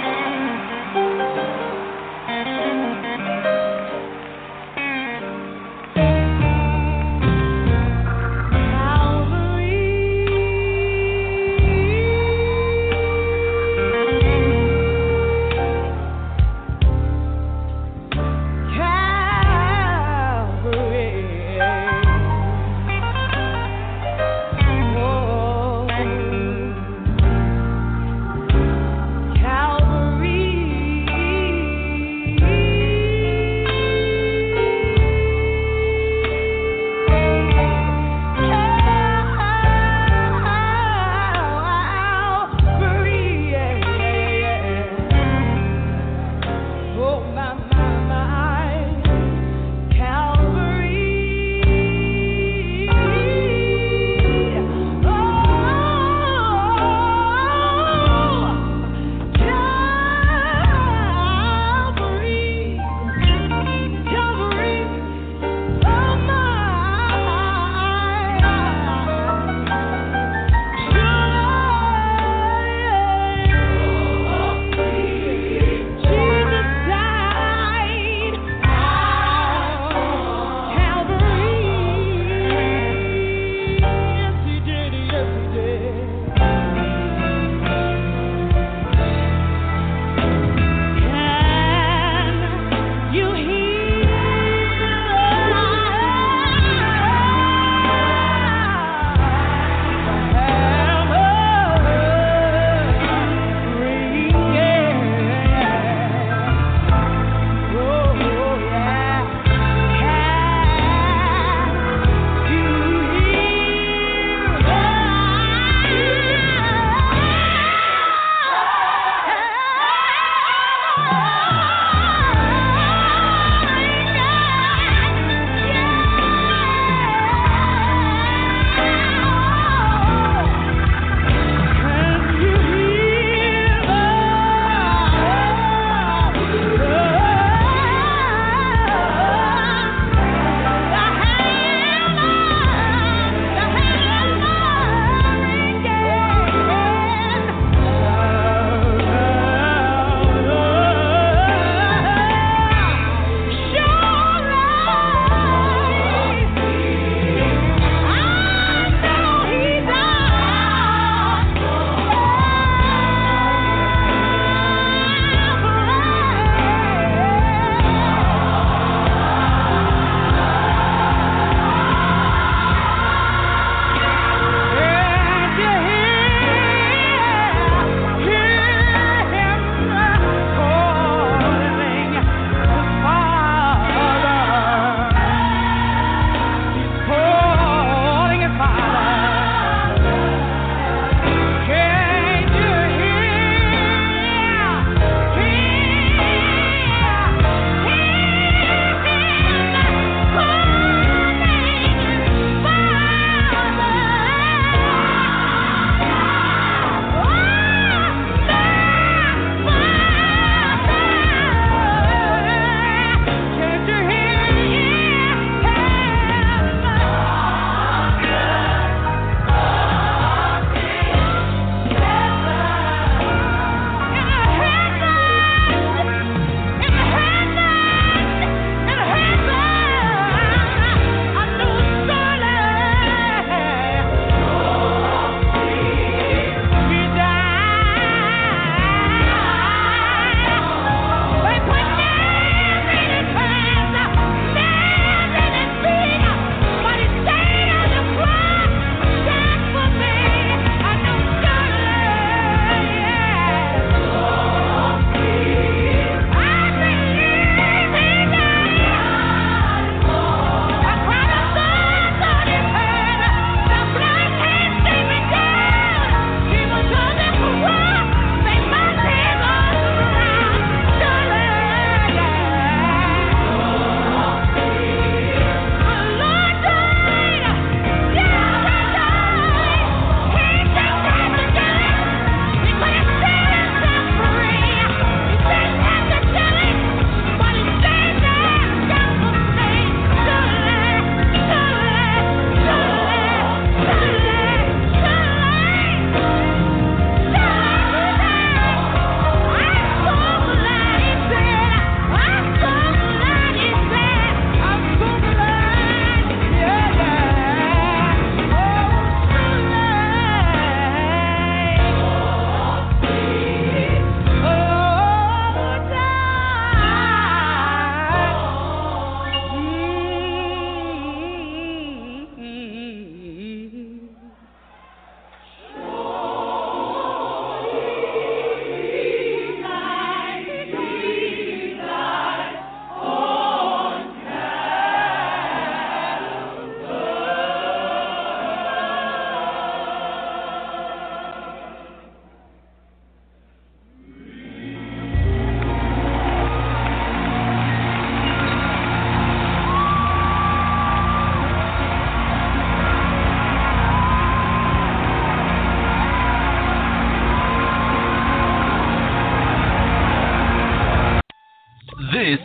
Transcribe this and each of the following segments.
Calvary.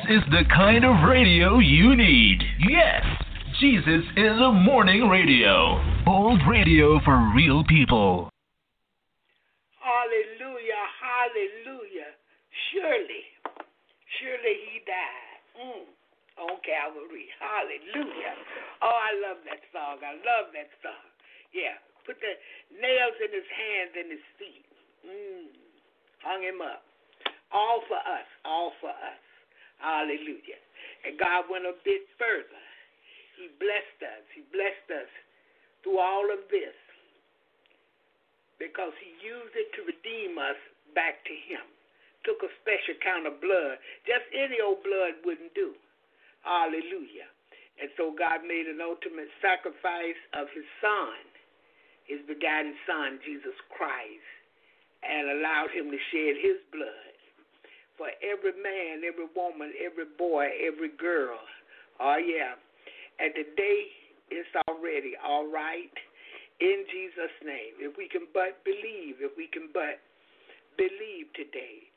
Is the kind of radio you need. Yes, Jesus In The Morning radio. Old radio for real people. Hallelujah, hallelujah. Surely, surely he died mm, on Calvary. Hallelujah. Oh, I love that song. I love that song. Yeah, put the nails in his hands and his feet. Mm, hung him up. All for us, all for us. Hallelujah. And God went a bit further. He blessed us. He blessed us through all of this because he used it to redeem us back to him. Took a special kind of blood. Just any old blood wouldn't do. Hallelujah. And so God made an ultimate sacrifice of his son, his begotten son, Jesus Christ, and allowed him to shed his blood for every man, every woman, every boy, every girl. Oh, yeah. And today it's already all right in Jesus' name. If we can but believe, if we can but believe today,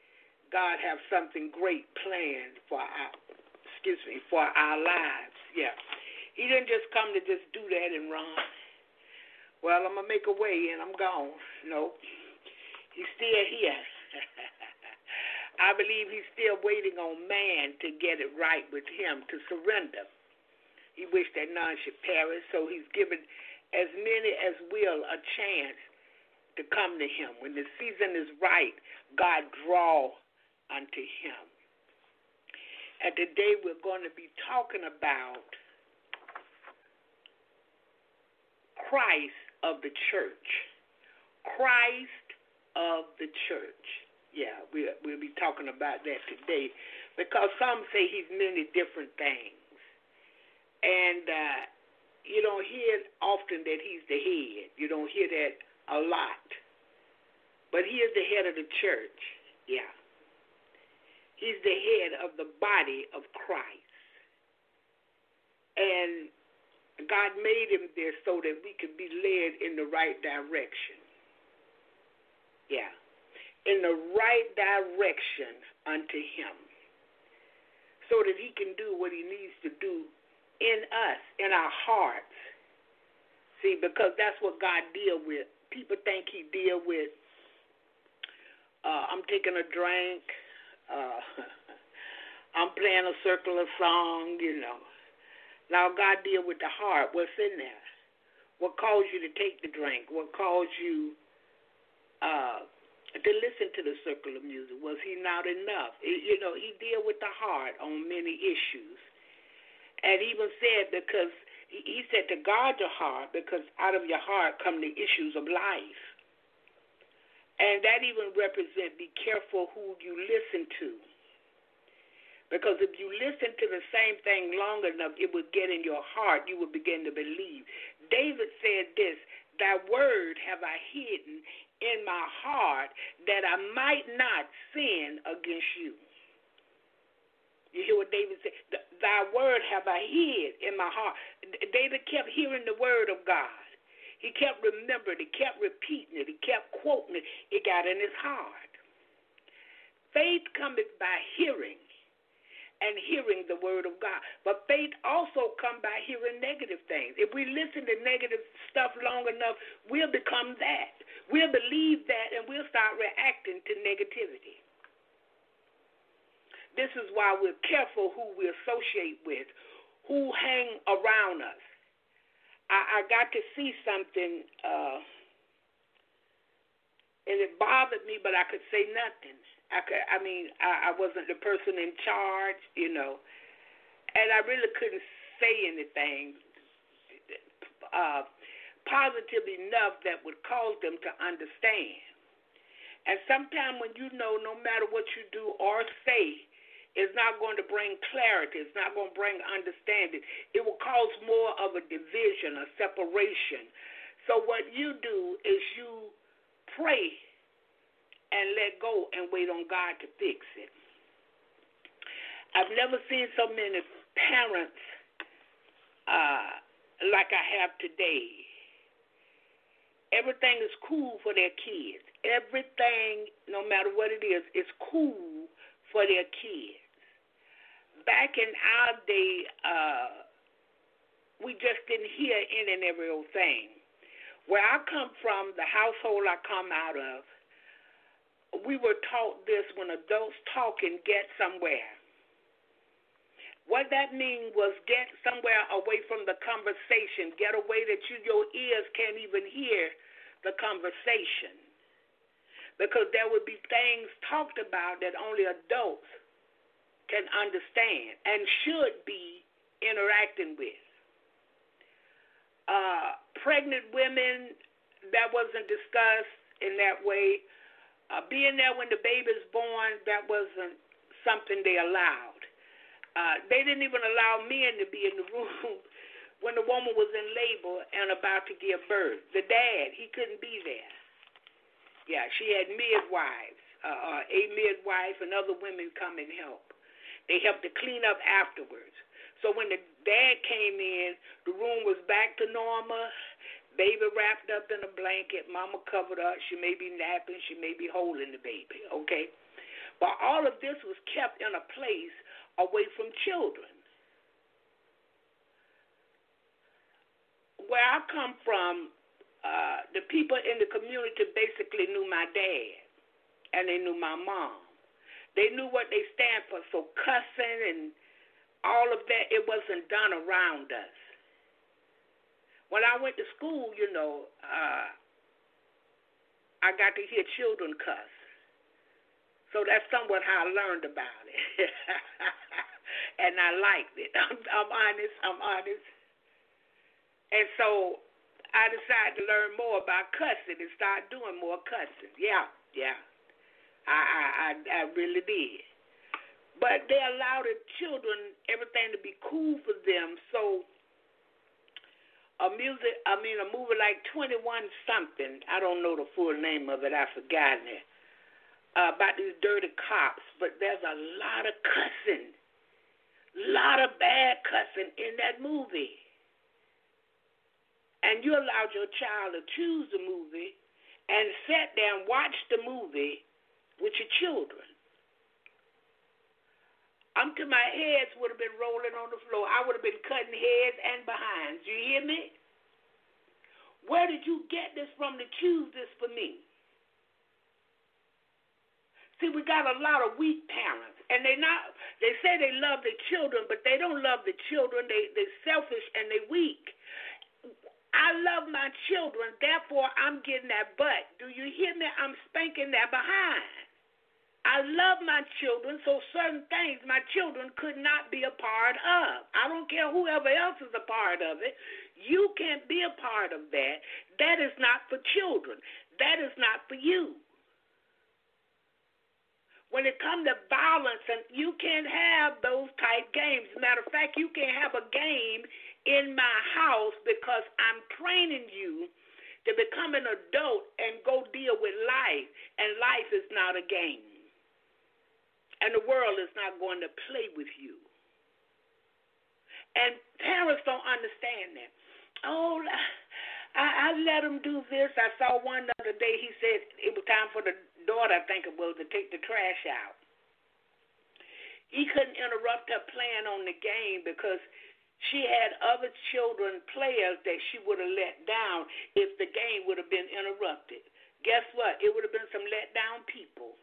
God have something great planned for our excuse me, for our lives. Yeah. He didn't just come to just do that and run. Well, I'm gonna make a way and I'm gone. No. He's still here. I believe he's still waiting on man to get it right with him, to surrender. He wished that none should perish, so he's given as many as will a chance to come to him. When the season is right, God draw unto him. And today we're going to be talking about Christ of the church. Christ of the church. Yeah, we, we'll be talking about that today because some say he's many different things. And uh, you don't hear often that he's the head. You don't hear that a lot. But he is the head of the church. Yeah. He's the head of the body of Christ. And God made him there so that we could be led in the right direction. Yeah. In the right direction unto him. So that he can do what he needs to do in us, in our hearts. See, because that's what God deal with. People think He deal with. Uh, I'm taking a drink. Uh, I'm playing a circular song. You know. Now God deal with the heart. What's in there? What caused you to take the drink? What caused you uh, to listen to the circular music? Was He not enough? You know, He deal with the heart on many issues. And even said, because he said to guard your heart, because out of your heart come the issues of life. And that even represent be careful who you listen to. Because if you listen to the same thing long enough, it will get in your heart. You will begin to believe. David said this Thy word have I hidden in my heart that I might not sin against you. You hear what David said? Thy word have I hid in my heart. David kept hearing the word of God. He kept remembering, he kept repeating it, he kept quoting it. It got in his heart. Faith cometh by hearing, and hearing the word of God. But faith also comes by hearing negative things. If we listen to negative stuff long enough, we'll become that. We'll believe that, and we'll start reacting to negativity. This is why we're careful who we associate with, who hang around us. I, I got to see something, uh, and it bothered me, but I could say nothing. I could, I mean, I, I wasn't the person in charge, you know, and I really couldn't say anything uh, positive enough that would cause them to understand. And sometimes when you know, no matter what you do or say, is not going to bring clarity. It's not going to bring understanding. It will cause more of a division, a separation. So, what you do is you pray and let go and wait on God to fix it. I've never seen so many parents uh, like I have today. Everything is cool for their kids. Everything, no matter what it is, is cool for their kids. back in our day, uh, we just didn't hear any and every old thing. Where I come from, the household I come out of, we were taught this when adults talk and get somewhere. What that means was get somewhere away from the conversation, get away that you your ears can't even hear the conversation. Because there would be things talked about that only adults can understand and should be interacting with. Uh, pregnant women, that wasn't discussed in that way. Uh, being there when the baby's born, that wasn't something they allowed. Uh, they didn't even allow men to be in the room when the woman was in labor and about to give birth. The dad, he couldn't be there. Yeah, she had midwives, uh, uh, a midwife, and other women come and help. They helped to clean up afterwards. So when the dad came in, the room was back to normal. Baby wrapped up in a blanket, mama covered up. She may be napping, she may be holding the baby, okay? But all of this was kept in a place away from children. Where I come from, uh, the people in the community basically knew my dad and they knew my mom. They knew what they stand for. So cussing and all of that, it wasn't done around us. When I went to school, you know, uh, I got to hear children cuss. So that's somewhat how I learned about it. and I liked it. I'm, I'm honest. I'm honest. And so I decided to learn more about cussing and start doing more cussing. Yeah, yeah. I, I, I, I really did. But they allowed the children everything to be cool for them. So a music, I mean, a movie like Twenty One something. I don't know the full name of it. I've forgotten it uh, about these dirty cops, but there's a lot of cussing, lot of bad cussing in that movie. And you allowed your child to choose the movie and sat there and watched the movie with your children. Until my heads would have been rolling on the floor. I would have been cutting heads and behinds. You hear me? Where did you get this from to choose this for me? See, we got a lot of weak parents, and they not. They say they love their children, but they don't love the children. They they selfish and they weak. I love my children, therefore I'm getting that butt. Do you hear me? I'm spanking that behind. I love my children, so certain things my children could not be a part of. I don't care whoever else is a part of it. You can't be a part of that. That is not for children. That is not for you when it comes to violence, and you can't have those type games. Matter of fact, you can't have a game in my house because I'm training you to become an adult and go deal with life, and life is not a game. And the world is not going to play with you. And parents don't understand that. Oh, I, I let them do this. I saw one the other day. He said it was time for the daughter, I think it was, to take the trash out. He couldn't interrupt her playing on the game because she had other children players that she would have let down if the game would have been interrupted. Guess what? It would have been some let down people.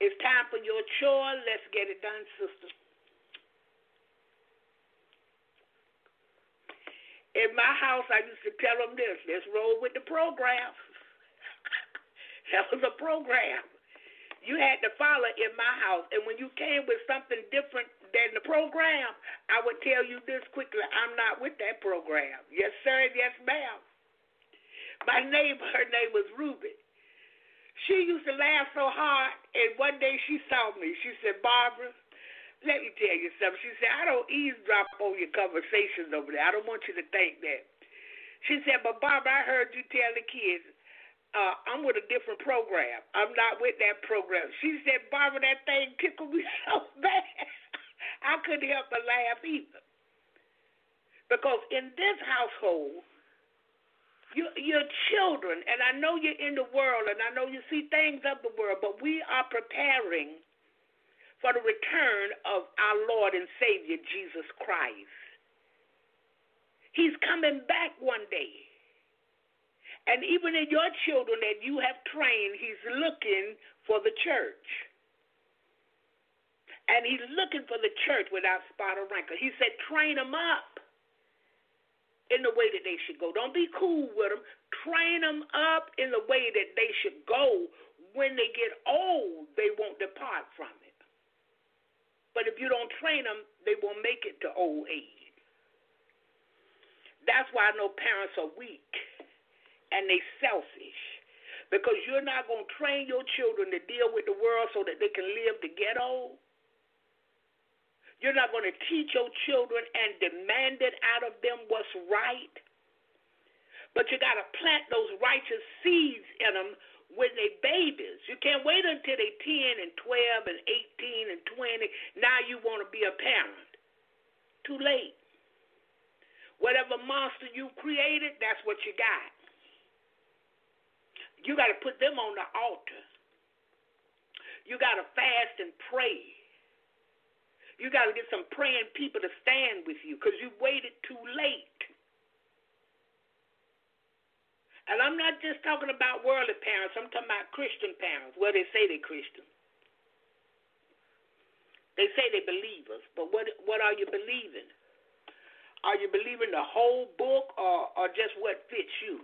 It's time for your chore. Let's get it done, sister. In my house, I used to tell them this let's roll with the program. That was a program. You had to follow in my house. And when you came with something different than the program, I would tell you this quickly I'm not with that program. Yes, sir, yes, ma'am. My neighbor, her name was Ruby. She used to laugh so hard, and one day she saw me. She said, Barbara, let me tell you something. She said, I don't eavesdrop on your conversations over there. I don't want you to think that. She said, but Barbara, I heard you tell the kids uh, I'm with a different program. I'm not with that program. She said, Barbara, that thing tickled me so bad. I couldn't help but laugh either. Because in this household, you, your children, and I know you're in the world, and I know you see things of the world, but we are preparing for the return of our Lord and Savior Jesus Christ. He's coming back one day. And even in your children that you have trained, He's looking for the church. And He's looking for the church without spot or wrinkle. He said, train them up in the way that they should go. Don't be cool with them. Train them up in the way that they should go. When they get old, they won't depart from it. But if you don't train them, they will make it to old age. That's why I know parents are weak and they selfish. Because you're not going to train your children to deal with the world so that they can live to get old. You're not going to teach your children and demand it out of them what's right. But you got to plant those righteous seeds in them when they babies. You can't wait until they 10 and 12 and 18 and 20. Now you want to be a parent. Too late. Whatever monster you created, that's what you got. You got to put them on the altar. You got to fast and pray. You got to get some praying people to stand with you because you waited too late. And I'm not just talking about worldly parents, I'm talking about Christian parents, where they say they're Christian. They say they're believers, but what what are you believing? Are you believing the whole book or, or just what fits you?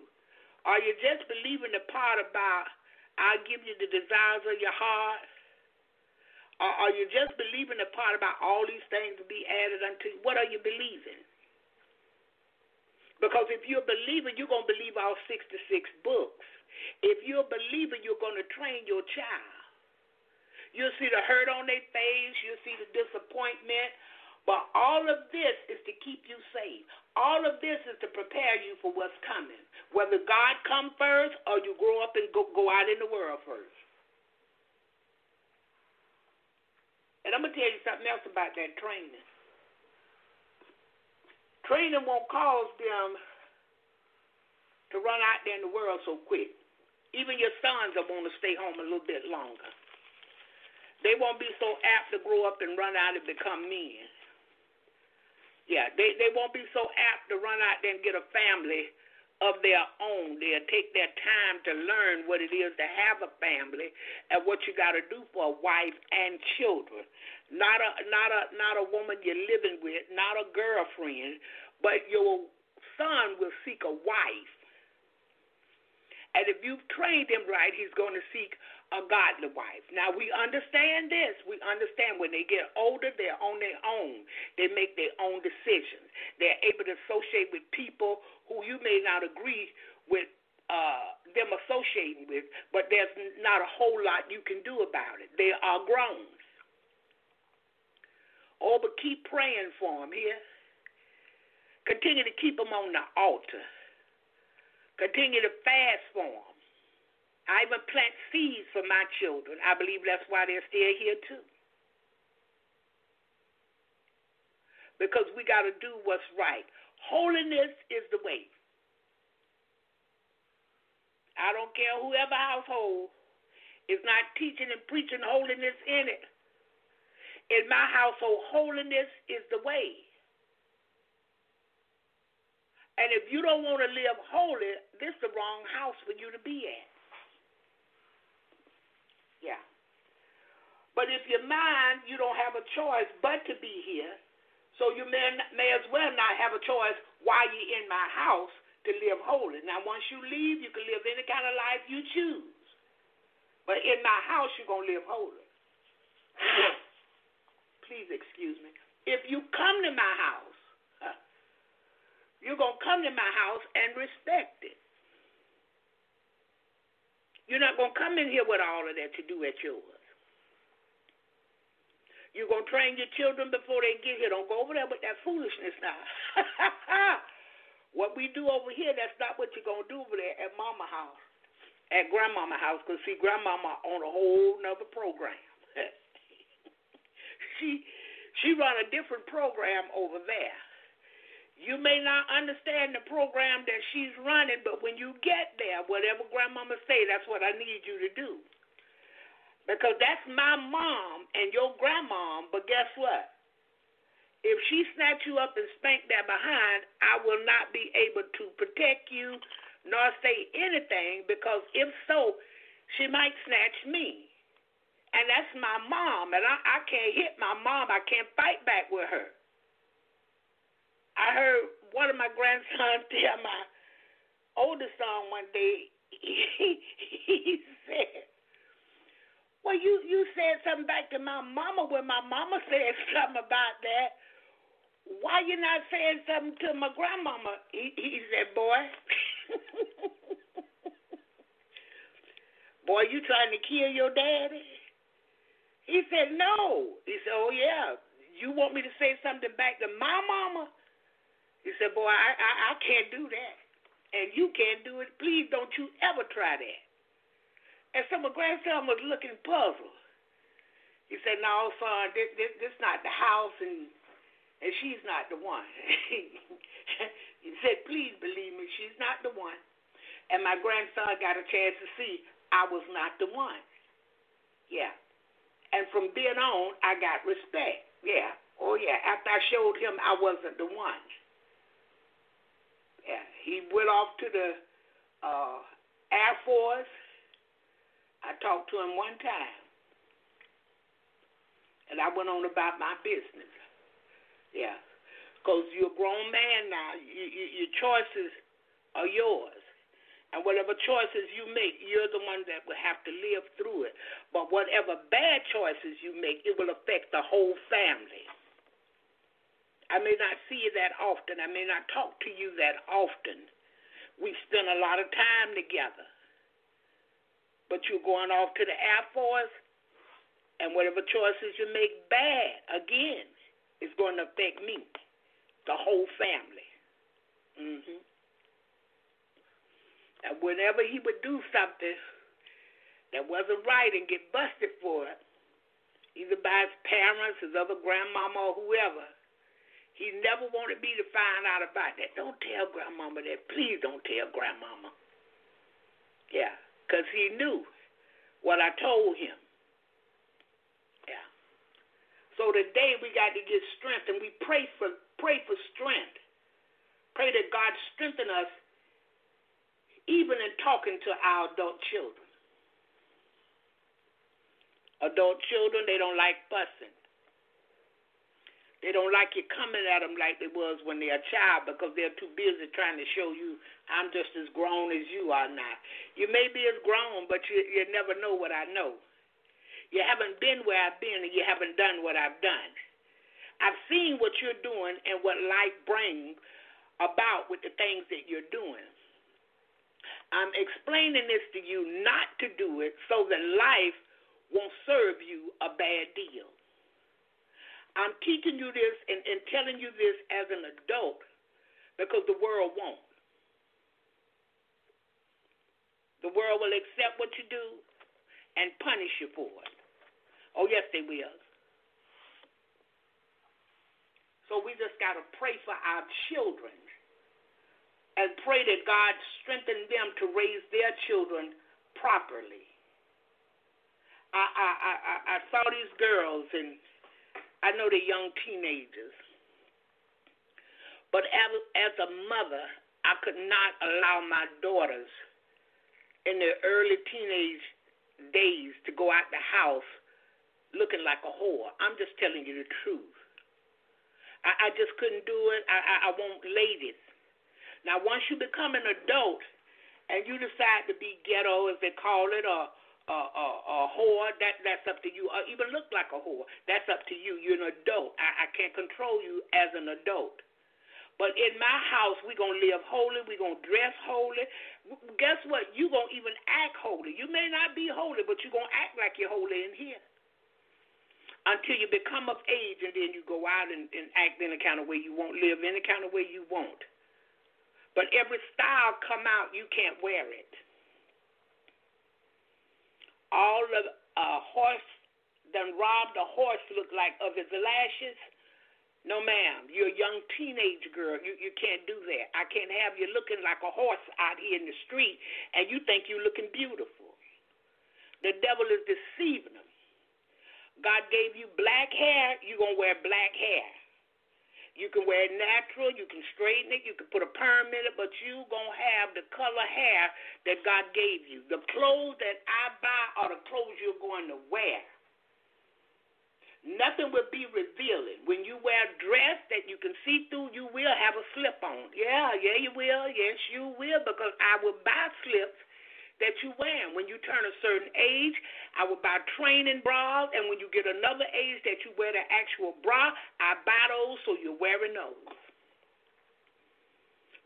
Are you just believing the part about I'll give you the desires of your heart? Or are you just believing the part about all these things to be added unto you? What are you believing? Because if you're a believer, you're going to believe all 66 books. If you're a believer, you're going to train your child. You'll see the hurt on their face, you'll see the disappointment. But all of this is to keep you safe. All of this is to prepare you for what's coming. Whether God come first or you grow up and go, go out in the world first. And I'm to tell you something else about that training. Training won't cause them to run out there in the world so quick. Even your sons want to stay home a little bit longer. They won't be so apt to grow up and run out and become men. Yeah, they, they won't be so apt to run out there and get a family of their own. They'll take their time to learn what it is to have a family and what you got to do for a wife and children. Not a not a not a woman you're living with, not a girlfriend, but your son will seek a wife. And if you've trained him right, he's going to seek a godly wife. Now we understand this. We understand when they get older, they're on their own. They make their own decisions. They're able to associate with people who you may not agree with uh, them associating with, but there's not a whole lot you can do about it. They are grown. Oh, but keep praying for them here. Continue to keep them on the altar. Continue to fast for them. I even plant seeds for my children. I believe that's why they're still here too. Because we got to do what's right. Holiness is the way. I don't care whoever household is not teaching and preaching holiness in it. In my household, holiness is the way. And if you don't want to live holy, this is the wrong house for you to be at. Yeah. But if you're mine, you don't have a choice but to be here so you may, may as well not have a choice while you're in my house to live holy. Now, once you leave, you can live any kind of life you choose. But in my house, you're going to live holy. Please excuse me. If you come to my house, you're going to come to my house and respect it. You're not going to come in here with all of that to do at yours. You're going to train your children before they get here. Don't go over there with that foolishness now. what we do over here, that's not what you're going to do over there at mama house, at grandmama house, because see, grandmama on a whole nother program. she she run a different program over there. You may not understand the program that she's running, but when you get there, whatever grandmama say, that's what I need you to do. Because that's my mom and your grandmom, but guess what? If she snatch you up and spank that behind, I will not be able to protect you nor say anything because if so, she might snatch me. And that's my mom, and I, I can't hit my mom. I can't fight back with her. I heard one of my grandsons tell my oldest son one day, he, he said, Well, you, you said something back to my mama when my mama said something about that. Why you not saying something to my grandmama? He, he said, Boy, boy, you trying to kill your daddy? He said, No. He said, Oh, yeah. You want me to say something back to my mama? He said, Boy, I, I, I can't do that. And you can't do it. Please don't you ever try that. And so my grandson was looking puzzled. He said, No, son, this, this, this not the house, and and she's not the one. he said, Please believe me, she's not the one. And my grandson got a chance to see I was not the one. Yeah. And from then on, I got respect. Yeah. Oh, yeah. After I showed him I wasn't the one. He went off to the uh, Air Force. I talked to him one time. And I went on about my business. Yeah. Because you're a grown man now. You, you, your choices are yours. And whatever choices you make, you're the one that will have to live through it. But whatever bad choices you make, it will affect the whole family. I may not see you that often. I may not talk to you that often. We spend a lot of time together. But you're going off to the Air Force, and whatever choices you make bad, again, is going to affect me, the whole family. Mm-hmm. And whenever he would do something that wasn't right and get busted for it, either by his parents, his other grandmama, or whoever, he never wanted me to find out about that. Don't tell grandmama that. Please don't tell grandmama. Yeah, because he knew what I told him. Yeah. So today we got to get strength, and we pray for pray for strength. Pray that God strengthen us even in talking to our adult children. Adult children, they don't like fussing. They don't like you coming at them like they was when they're a child because they're too busy trying to show you I'm just as grown as you are now. You may be as grown, but you you never know what I know. You haven't been where I've been and you haven't done what I've done. I've seen what you're doing and what life brings about with the things that you're doing. I'm explaining this to you not to do it so that life won't serve you a bad deal. I'm teaching you this and, and telling you this as an adult because the world won't. The world will accept what you do and punish you for it. Oh, yes, they will. So we just got to pray for our children and pray that God strengthen them to raise their children properly. I, I, I, I saw these girls, and I know they're young teenagers. But as, as a mother, I could not allow my daughters in their early teenage days to go out the house looking like a whore. I'm just telling you the truth. I, I just couldn't do it. I, I, I want ladies now, once you become an adult and you decide to be ghetto, as they call it, or a, whore, that that's up to you. Or even look like a whore, that's up to you. You're an adult. I, I can't control you as an adult. But in my house, we're going to live holy. We're going to dress holy. Guess what? You're going to even act holy. You may not be holy, but you're going to act like you're holy in here. Until you become of age, and then you go out and, and act any kind of way you want, live any kind of way you want. But every style come out, you can't wear it. All of a horse done robbed a horse look like of his lashes. No, ma'am. You're a young teenage girl. You you can't do that. I can't have you looking like a horse out here in the street and you think you're looking beautiful. The devil is deceiving them. God gave you black hair, you're to wear black hair. You can wear it natural, you can straighten it, you can put a perm in it, but you to have the color hair that God gave you. The clothes that I buy are the clothes you're going to wear. Nothing will be revealing. When you wear a dress that you can see through, you will have a slip on. Yeah, yeah, you will. Yes, you will, because I will buy slips that you wear. When you turn a certain age, I will buy training bras, and when you get another age that you wear the actual bra, I buy those so you're wearing those.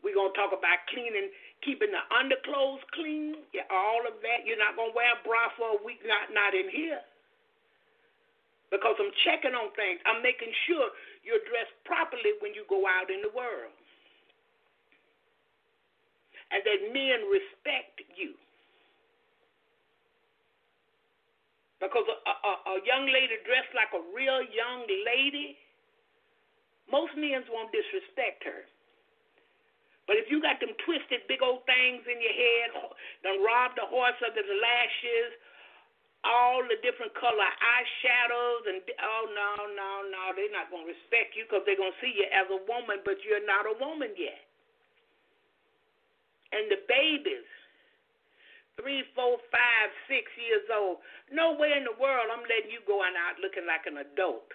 We're to talk about cleaning, keeping the underclothes clean, all of that. You're not to wear a bra for a week, not, not in here because I'm checking on things. I'm making sure you're dressed properly when you go out in the world. And that men respect you. Because a, a, a young lady dressed like a real young lady, most men won't disrespect her. But if you got them twisted big old things in your head, done robbed the horse of the lashes, all the different color eyeshadows and oh no no no they're not to respect you because they're to see you as a woman but you're not a woman yet and the babies three four five six years old nowhere in the world i'm letting you go out looking like an adult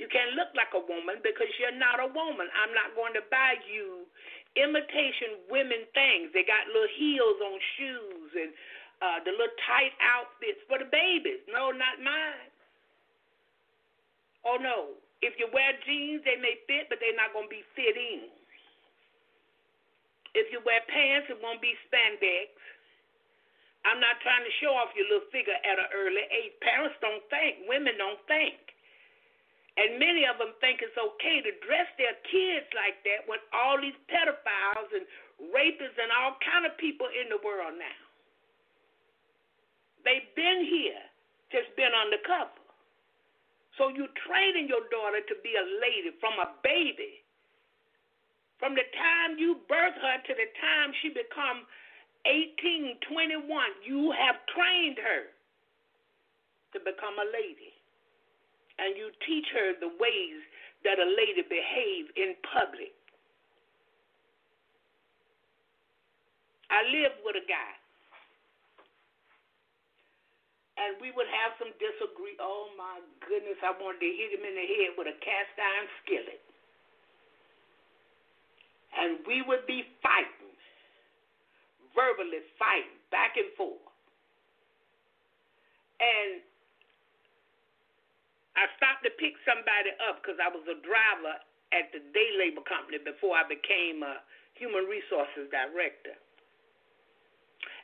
you can't look like a woman because you're not a woman i'm not going to buy you imitation women things they got little heels on shoes and uh, the little tight outfits for the babies. No, not mine. Oh no. If you wear jeans, they may fit, but they're not going to be fitting. If you wear pants, it won't be spandex. I'm not trying to show off your little figure at an early age. Parents don't think, women don't think. And many of them think it's okay to dress their kids like that when all these pedophiles and rapists and all kind of people in the world now. They've been here, just been undercover. So you're training your daughter to be a lady from a baby. From the time you birth her to the time she become 18, 21, you have trained her to become a lady. And you teach her the ways that a lady behave in public. I lived with a guy and we would have some disagree. Oh my goodness, I wanted to hit him in the head with a cast iron skillet. And we would be fighting, verbally fighting back and forth. And I stopped to pick somebody up because I was a driver at the day labor company before I became a human resources director.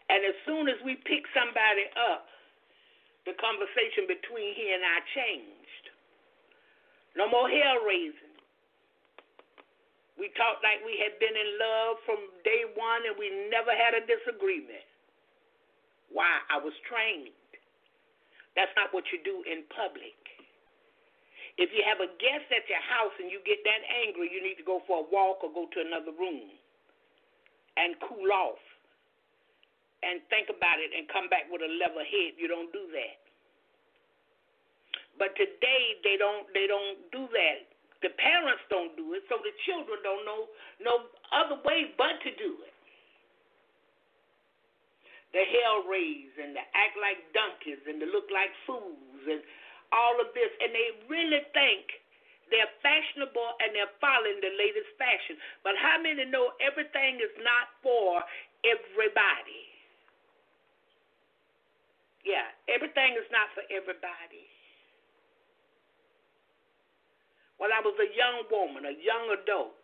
And as soon as we picked somebody up, the conversation between he and I changed. No more hell raising. We talked like we had been in love from day one and we never had a disagreement. Why? I was trained. That's not what you do in public. If you have a guest at your house and you get that angry, you need to go for a walk or go to another room and cool off and think about it and come back with a level head. You don't do that. But today they don't they don't do that. The parents don't do it, so the children don't know no other way but to do it. The hell raise and the act like donkeys and the look like fools and all of this, and they really think they're fashionable and they're following the latest fashion. But how many know everything is not for everybody? Yeah, everything is not for everybody. When I was a young woman, a young adult,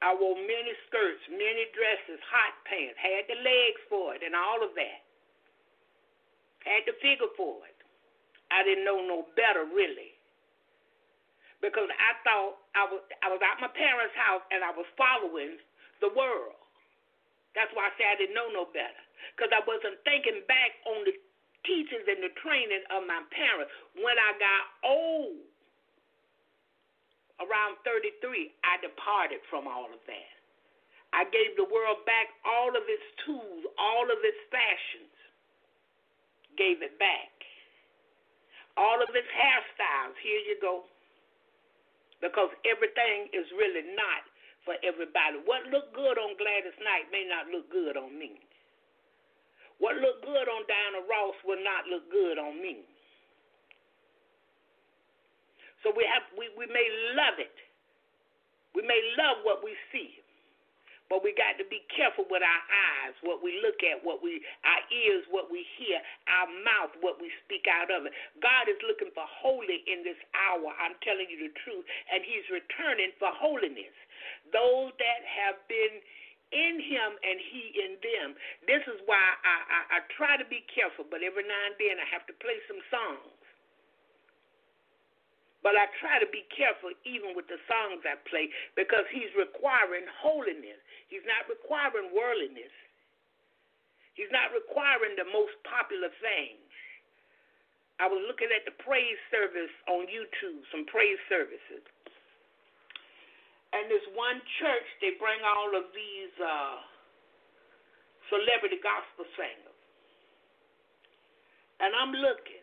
I wore many skirts, many dresses, hot pants, had the legs for it, and all of that. Had the figure for it. I didn't know no better, really. Because I thought I was I was at my parents' house and I was following the world. That's why I said I didn't know no better because I wasn't thinking back on the teachings and the training of my parents. When I got old, around 33, I departed from all of that. I gave the world back all of its tools, all of its fashions. gave it back. All of his hairstyles, here you go. Because everything is really not for everybody. What looked good on Gladys Knight may not look good on me. What looked good on Diana Ross will not look good on me. So we have we, we may love it. We may love what we see. But we got to be careful with our eyes, what we look at, what we our ears, what we hear, our mouth, what we speak out of it. God is looking for holy in this hour. I'm telling you the truth, and He's returning for holiness. Those that have been in Him and He in them. This is why I, I, I try to be careful, but every now and then I have to play some songs but I try to be careful even with the songs I play because he's requiring holiness. He's not requiring worldliness. He's not requiring the most popular things. I was looking at the praise service on YouTube, some praise services. And this one church, they bring all of these uh, celebrity gospel singers. And I'm looking.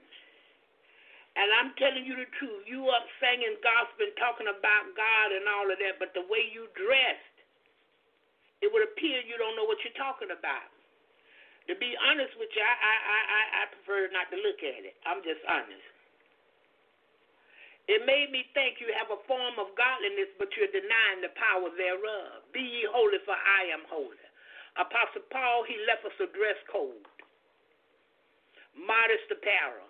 And I'm telling you the truth. You up singing gospel talking about God and all of that, but the way you dressed, it would appear you don't know what you're talking about. To be honest with you, I I I, I prefer not to look at it. I'm just honest. It made me think you have a form of godliness, but you're denying the power thereof. Be ye holy, for I am holy. Apostle Paul, he left us a dress code, modest apparel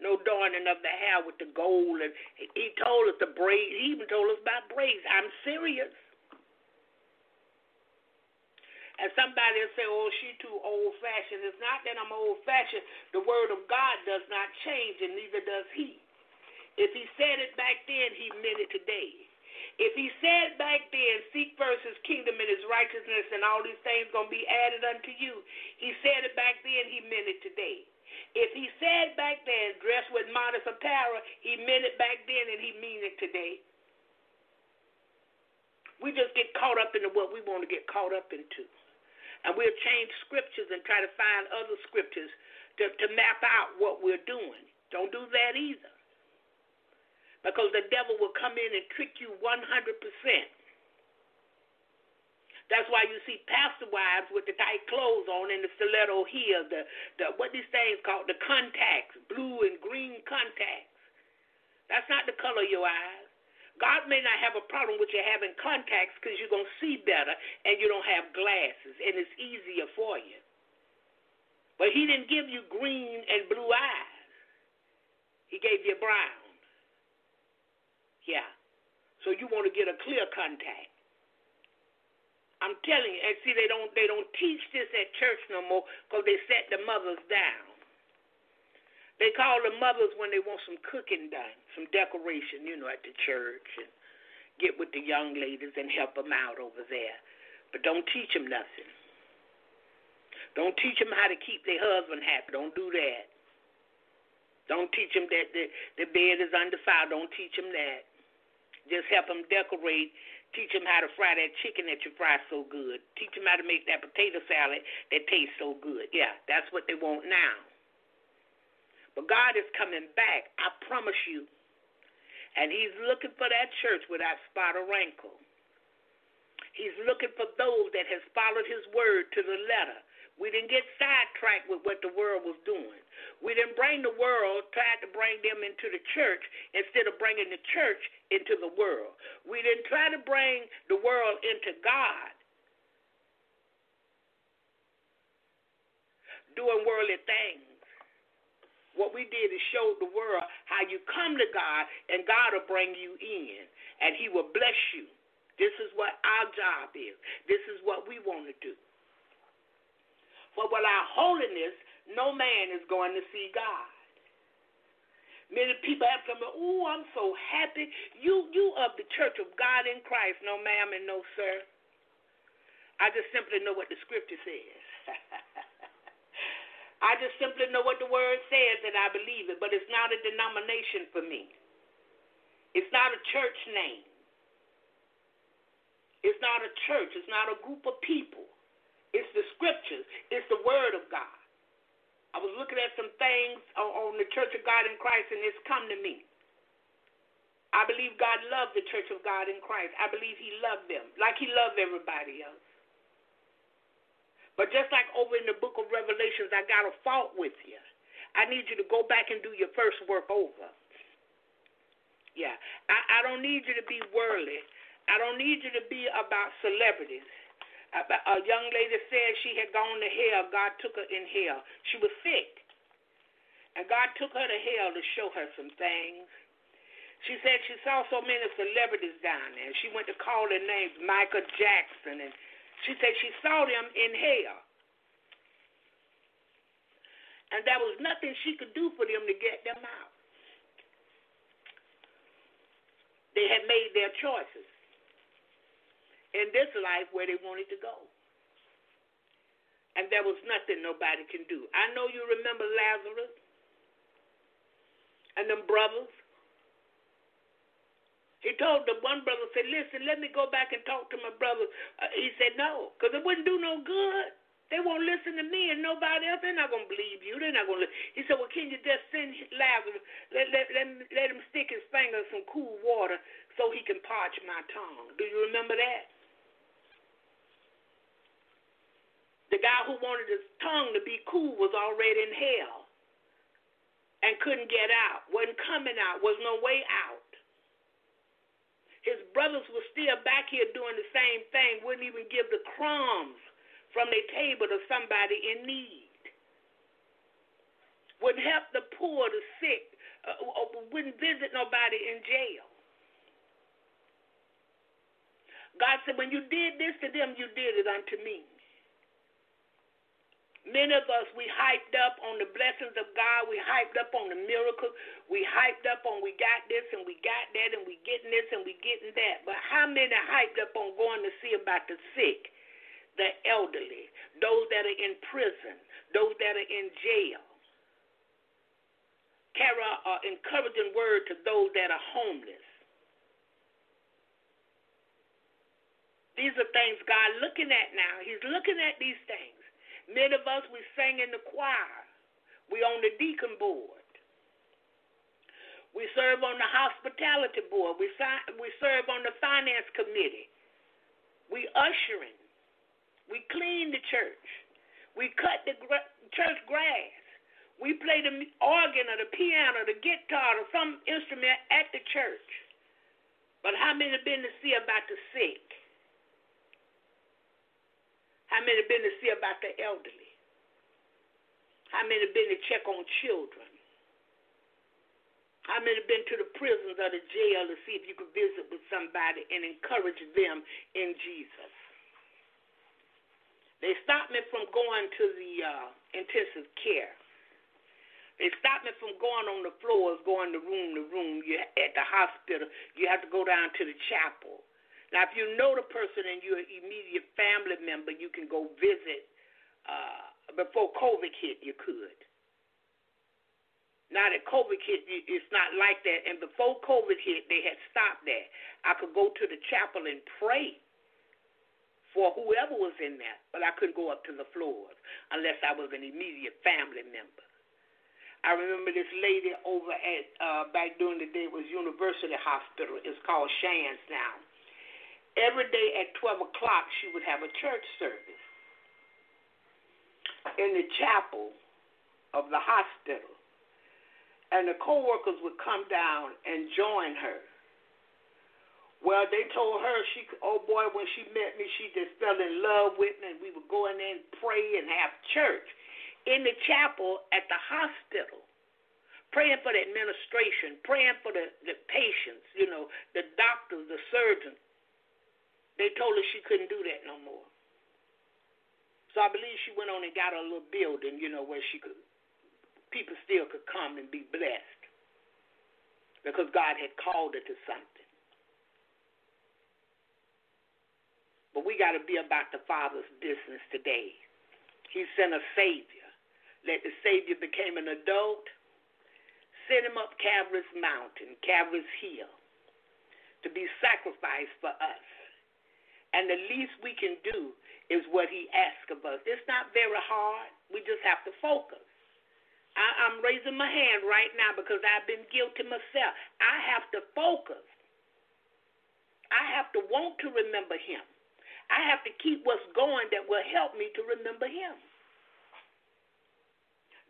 no darning of the hair with the gold. And he told us the braid. He even told us about braids. I'm serious. And somebody will say, oh, she too old fashioned. It's not that I'm old fashioned. The word of God does not change, and neither does he. If he said it back then, he meant it today. If he said back then, seek first his kingdom and his righteousness, and all these things going to be added unto you, he said it back then, he meant it today. If he said back then, dress with modest apparel, he meant it back then and he mean it today. We just get caught up into what we want to get caught up into. And we'll change scriptures and try to find other scriptures to, to map out what we're doing. Don't do that either. Because the devil will come in and trick you 100%. That's why you see pastor wives with the tight clothes on and the stiletto heel, the, the what these things called the contacts, blue and green contacts. That's not the color of your eyes. God may not have a problem with you having contacts because you're to see better and you don't have glasses and it's easier for you. But He didn't give you green and blue eyes, He gave you brown. Yeah. So you want to get a clear contact. I'm telling you, and see, they don't they don't teach this at church no more because they set the mothers down. They call the mothers when they want some cooking done, some decoration, you know, at the church, and get with the young ladies and help them out over there. But don't teach them nothing. Don't teach them how to keep their husband happy. Don't do that. Don't teach them that the, the bed is undefiled. Don't teach them that. Just help them decorate Teach them how to fry that chicken that you fry so good. Teach them how to make that potato salad that tastes so good. Yeah, that's what they want now. But God is coming back, I promise you. And He's looking for that church without spot or wrinkle. He's looking for those that has followed His word to the letter. We didn't get sidetracked with what the world was doing. We didn't bring the world, tried to bring them into the church instead of bringing the church into the world. We didn't try to bring the world into God. Doing worldly things. What we did is show the world how you come to God and God will bring you in and He will bless you. This is what our job is. This is what we want to do. For without holiness, no man is going to see God. Many people have come, oh, I'm so happy. You you of the church of God in Christ. No, ma'am, and no, sir. I just simply know what the scripture says. I just simply know what the word says and I believe it, but it's not a denomination for me. It's not a church name. It's not a church. It's not a group of people. It's the scriptures. It's the word of God. I was read some things on the Church of God in Christ, and it's come to me. I believe God loved the Church of God in Christ. I believe He loved them like He loved everybody else. But just like over in the book of Revelations, I got a fault with you. I need you to go back and do your first work over. Yeah. I, I don't need you to be worldly. I don't need you to be about celebrities. A, young lady said she had gone to hell. God took her in hell. She was sick. And God took her to hell to show her some things. She said she saw so many celebrities down there. She went to call their names, Michael Jackson, and she said she saw them in hell. And there was nothing she could do for them to get them out. They had made their choices in this life where they wanted to go. And there was nothing nobody can do. I know you remember Lazarus and them brothers. He told the one brother, said, listen, let me go back and talk to my brother. Uh, he said, no, because it wouldn't do no good. They won't listen to me and nobody else. They're not going to believe you. They're not going to. He said, well, can you just send Lazarus, let, let, let, let him stick his finger in some cool water so he can parch my tongue. Do you remember that? The guy who wanted his tongue to be cool was already in hell and couldn't get out, wasn't coming out, was no way out. His brothers were still back here doing the same thing, wouldn't even give the crumbs from their table to somebody in need. Wouldn't help the poor, the sick, uh, uh, wouldn't visit nobody in jail. God said, when you did this to them, you did it unto me. Many of us, we hyped up on the blessings of God. We hyped up on the miracles. We hyped up on we got this and we got that and we getting this and we getting that. But how many hyped up on going to see about the sick, the elderly, those that are in prison, those that are in jail? Carry an encouraging word to those that are homeless. These are things God looking at now. He's looking at these things. Many of us, we sang in the choir. We on the deacon board. We serve on the hospitality board. We, we serve on the finance committee. We ushering. We clean the church. We cut the church grass. We play the organ or the piano, the guitar, or some instrument at the church. But how many have been to see about the sick? How many been to see about the elderly? How many been to check on children? How many been to the prisons or the jail to see if you could visit with somebody and encourage them in Jesus? They stopped me from going to the uh, intensive care. They stopped me from going on the floors, going to room to room. You at the hospital, you have to go down to the chapel. Now, if you know the person and you're an immediate family member, you can go visit. Uh, before COVID hit, you could. Now that COVID hit, it's not like that. And before COVID hit, they had stopped that. I could go to the chapel and pray for whoever was in there, but I couldn't go up to the floors unless I was an immediate family member. I remember this lady over at uh, back during the day it was University Hospital. It's called Shands now every day at 12 o'clock, she would have a church service in the chapel of the hospital. And the co workers would come down and join her. Well, they told her she, oh boy, when she met me, she just fell in love with me, and we would go in there and pray and have church in the chapel at the hospital, praying for the administration, praying for the, the patients, you know, the doctors, the surgeons. They told her she couldn't do that no more. So I believe she went on and got a little building, you know, where she could people still could come and be blessed. Because God had called her to something. But we got to be about the Father's business today. He sent a Savior. Let the Savior became an adult. Sent him up Calvary's mountain, Calvary's hill, to be sacrificed for us. And the least we can do is what he asks of us. It's not very hard. We just have to focus. I, I'm raising my hand right now because I've been guilty myself. I have to focus. I have to want to remember Him. I have to keep what's going that will help me to remember Him.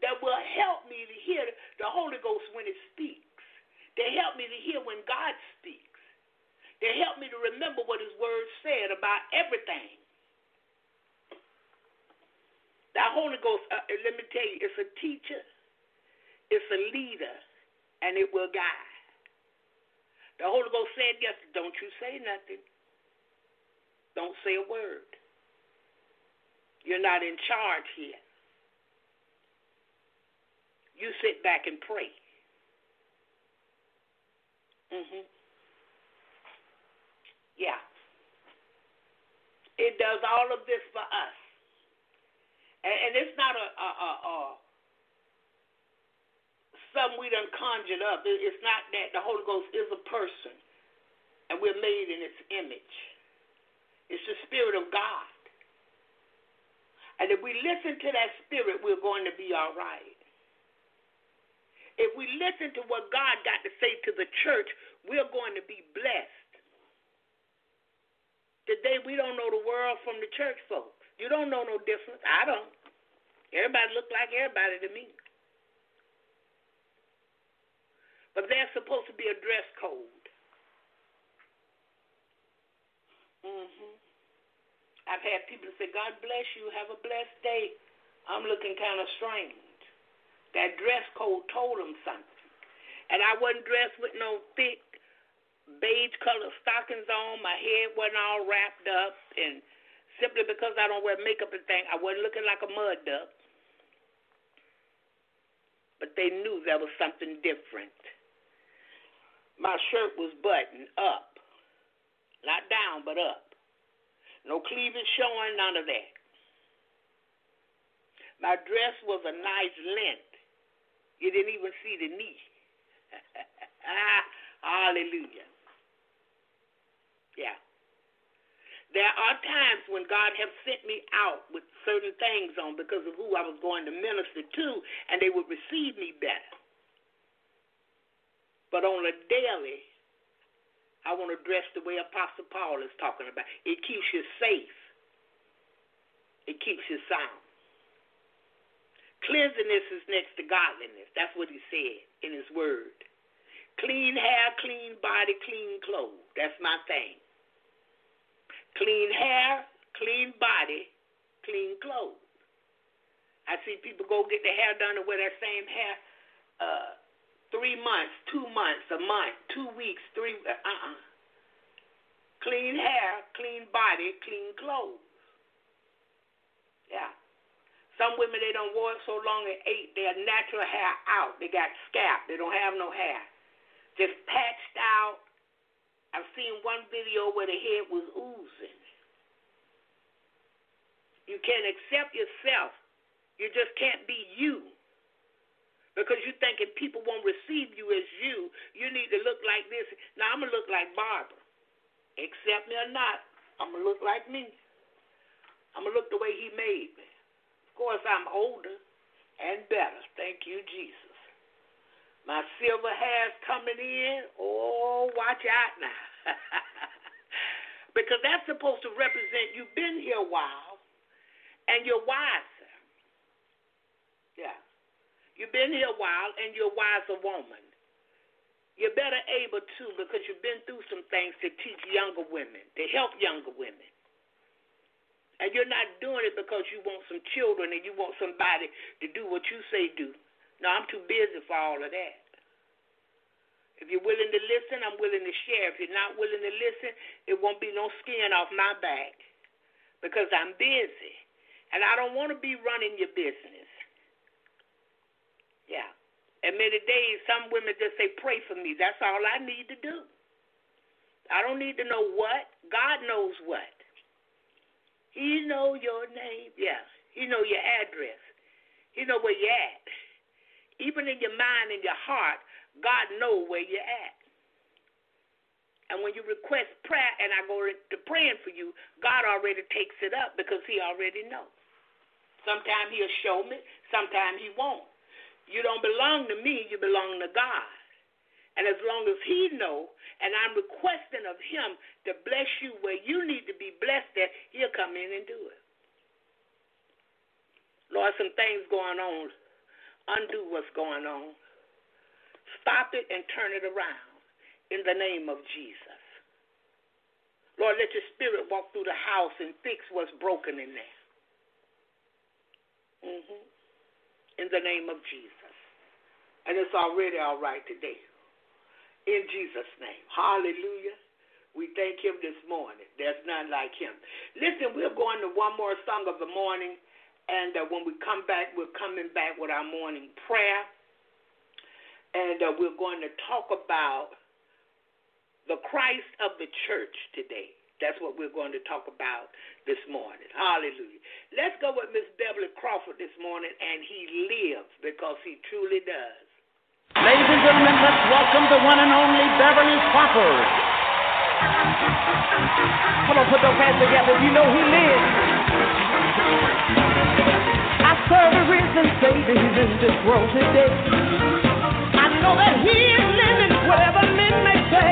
That will help me to hear the Holy Ghost when it speaks. They help me to hear when God speaks. They help me to remember what His Word said about everything. The Holy Ghost, uh, let me tell you, it's a teacher, it's a leader, and it will guide. The Holy Ghost said yes, don't you say nothing. Don't say a word. You're not in charge here. You sit back and pray. Mhm. Yeah. It does all of this for us. And, and it's not a, a, a, a something we done conjured up. It's not that. The Holy Ghost is a person, and we're made in its image. It's the Spirit of God. And if we listen to that Spirit, we're going to be all right. If we listen to what God got to say to the church, we're going to be blessed. Today, we don't know the world from the church folks. You don't know no difference. I don't. Everybody look like everybody to me. But there's supposed to be a dress code. Mhm. I've had people say, "God bless you. Have a blessed day." I'm looking kind of strange. That dress code told them something, and I wasn't dressed with no thick beige colored stockings on. My head wasn't all wrapped up, and simply because I don't wear makeup and thing, I wasn't looking like a mud duck. But they knew there was something different. My shirt was buttoned up, not down, but up. No cleavage showing, none of that. My dress was a nice length. You didn't even see the knee. Hallelujah. Yeah. There are times when God has sent me out with certain things on because of who I was going to minister to, and they would receive me better. But on a daily, I want to dress the way Apostle Paul is talking about. It keeps you safe. It keeps you sound. Cleanliness is next to godliness. That's what he said in his word. Clean hair, clean body, clean clothes. That's my thing. Clean hair, clean body, clean clothes. I see people go get their hair done and wear that same hair uh, three months, two months, a month, two weeks, three. Uh uh-uh. Clean hair, clean body, clean clothes. Yeah. Some women they don't wear it so long it ate their natural hair out. They got scalp. They don't have no hair. Just patched out I've seen one video where the head was oozing. You can't accept yourself. You just can't be you. Because you're thinking people won't receive you as you. You need to look like this. Now, I'm going to look like Barbara. Accept me or not, I'm going to look like me. I'm going to look the way he made me. Of course, I'm older and better. Thank you, Jesus. My silver hair's coming in. Oh, watch out now. because that's supposed to represent you've been here a while and you're wiser. Yeah. You've been here a while and you're a wiser woman. You're better able to because you've been through some things to teach younger women, to help younger women. And you're not doing it because you want some children and you want somebody to do what you say do. No, I'm too busy for all of that. If you're willing to listen, I'm willing to share. If you're not willing to listen, it won't be no skin off my back because I'm busy. And I don't want to be running your business. Yeah. And many days, some women just say, pray for me. That's all I need to do. I don't need to know what. God knows what. He know your name. Yeah. He know your address. He know where you're at even in your mind and your heart, God know where you're at. And when you request prayer and I go to praying for you, God already takes it up because he already knows. Sometimes he'll show me, sometimes he won't. You don't belong to me, you belong to God. And as long as he know, and I'm requesting of him to bless you where you need to be blessed at, he'll come in and do it. Lord, some things going on. Undo what's going on. Stop it and turn it around in the name of Jesus. Lord, let your spirit walk through the house and fix what's broken in there. Mm-hmm. In the name of Jesus. And it's already all right today. In Jesus' name. Hallelujah. We thank him this morning. There's none like him. Listen, we're going to one more song of the morning. And uh, when we come back, we're coming back with our morning prayer. And uh, we're going to talk about the Christ of the church today. That's what we're going to talk about this morning. Hallelujah. Let's go with Miss Beverly Crawford this morning, and he lives because he truly does. Ladies and gentlemen, let's welcome the one and only Beverly Crawford. Come on, put those hands together. You know he lives the reason babies in this world today. I know that He is living, whatever men may say.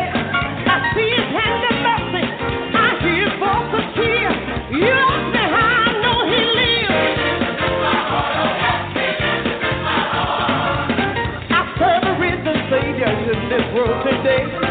I see His hand of mercy. I hear His voice of cheer. You ask me how I know He lives. I serve a risen Savior in this world today.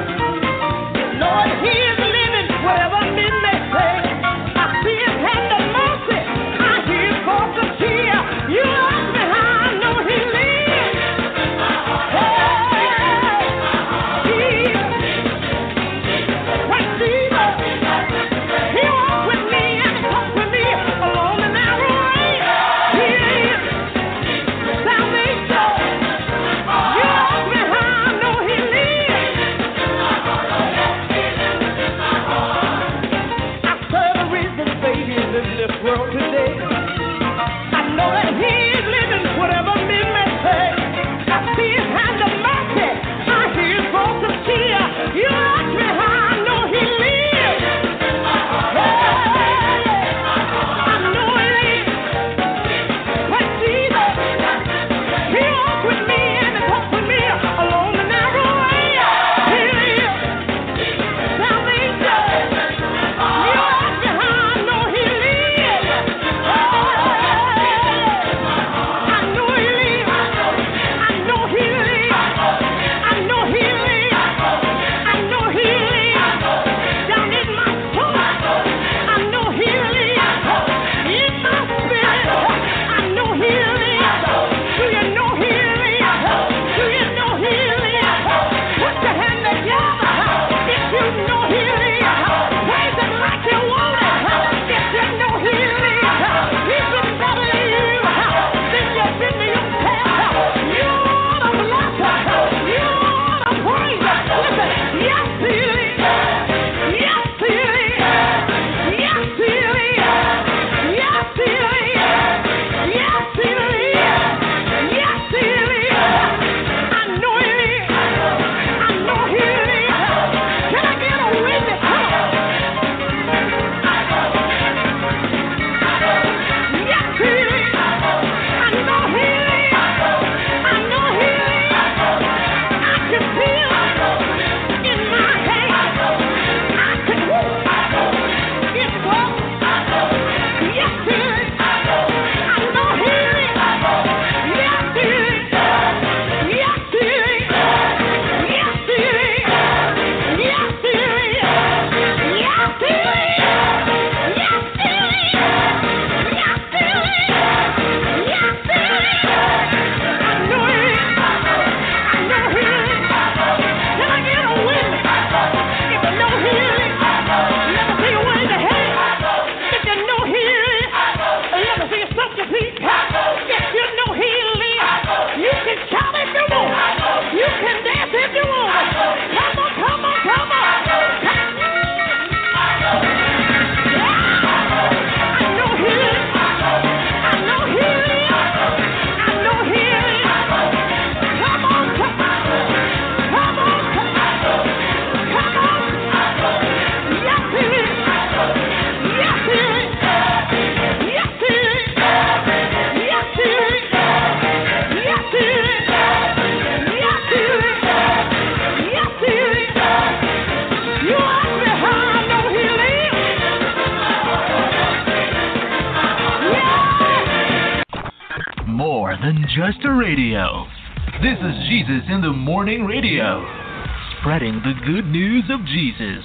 Spreading the good news of Jesus.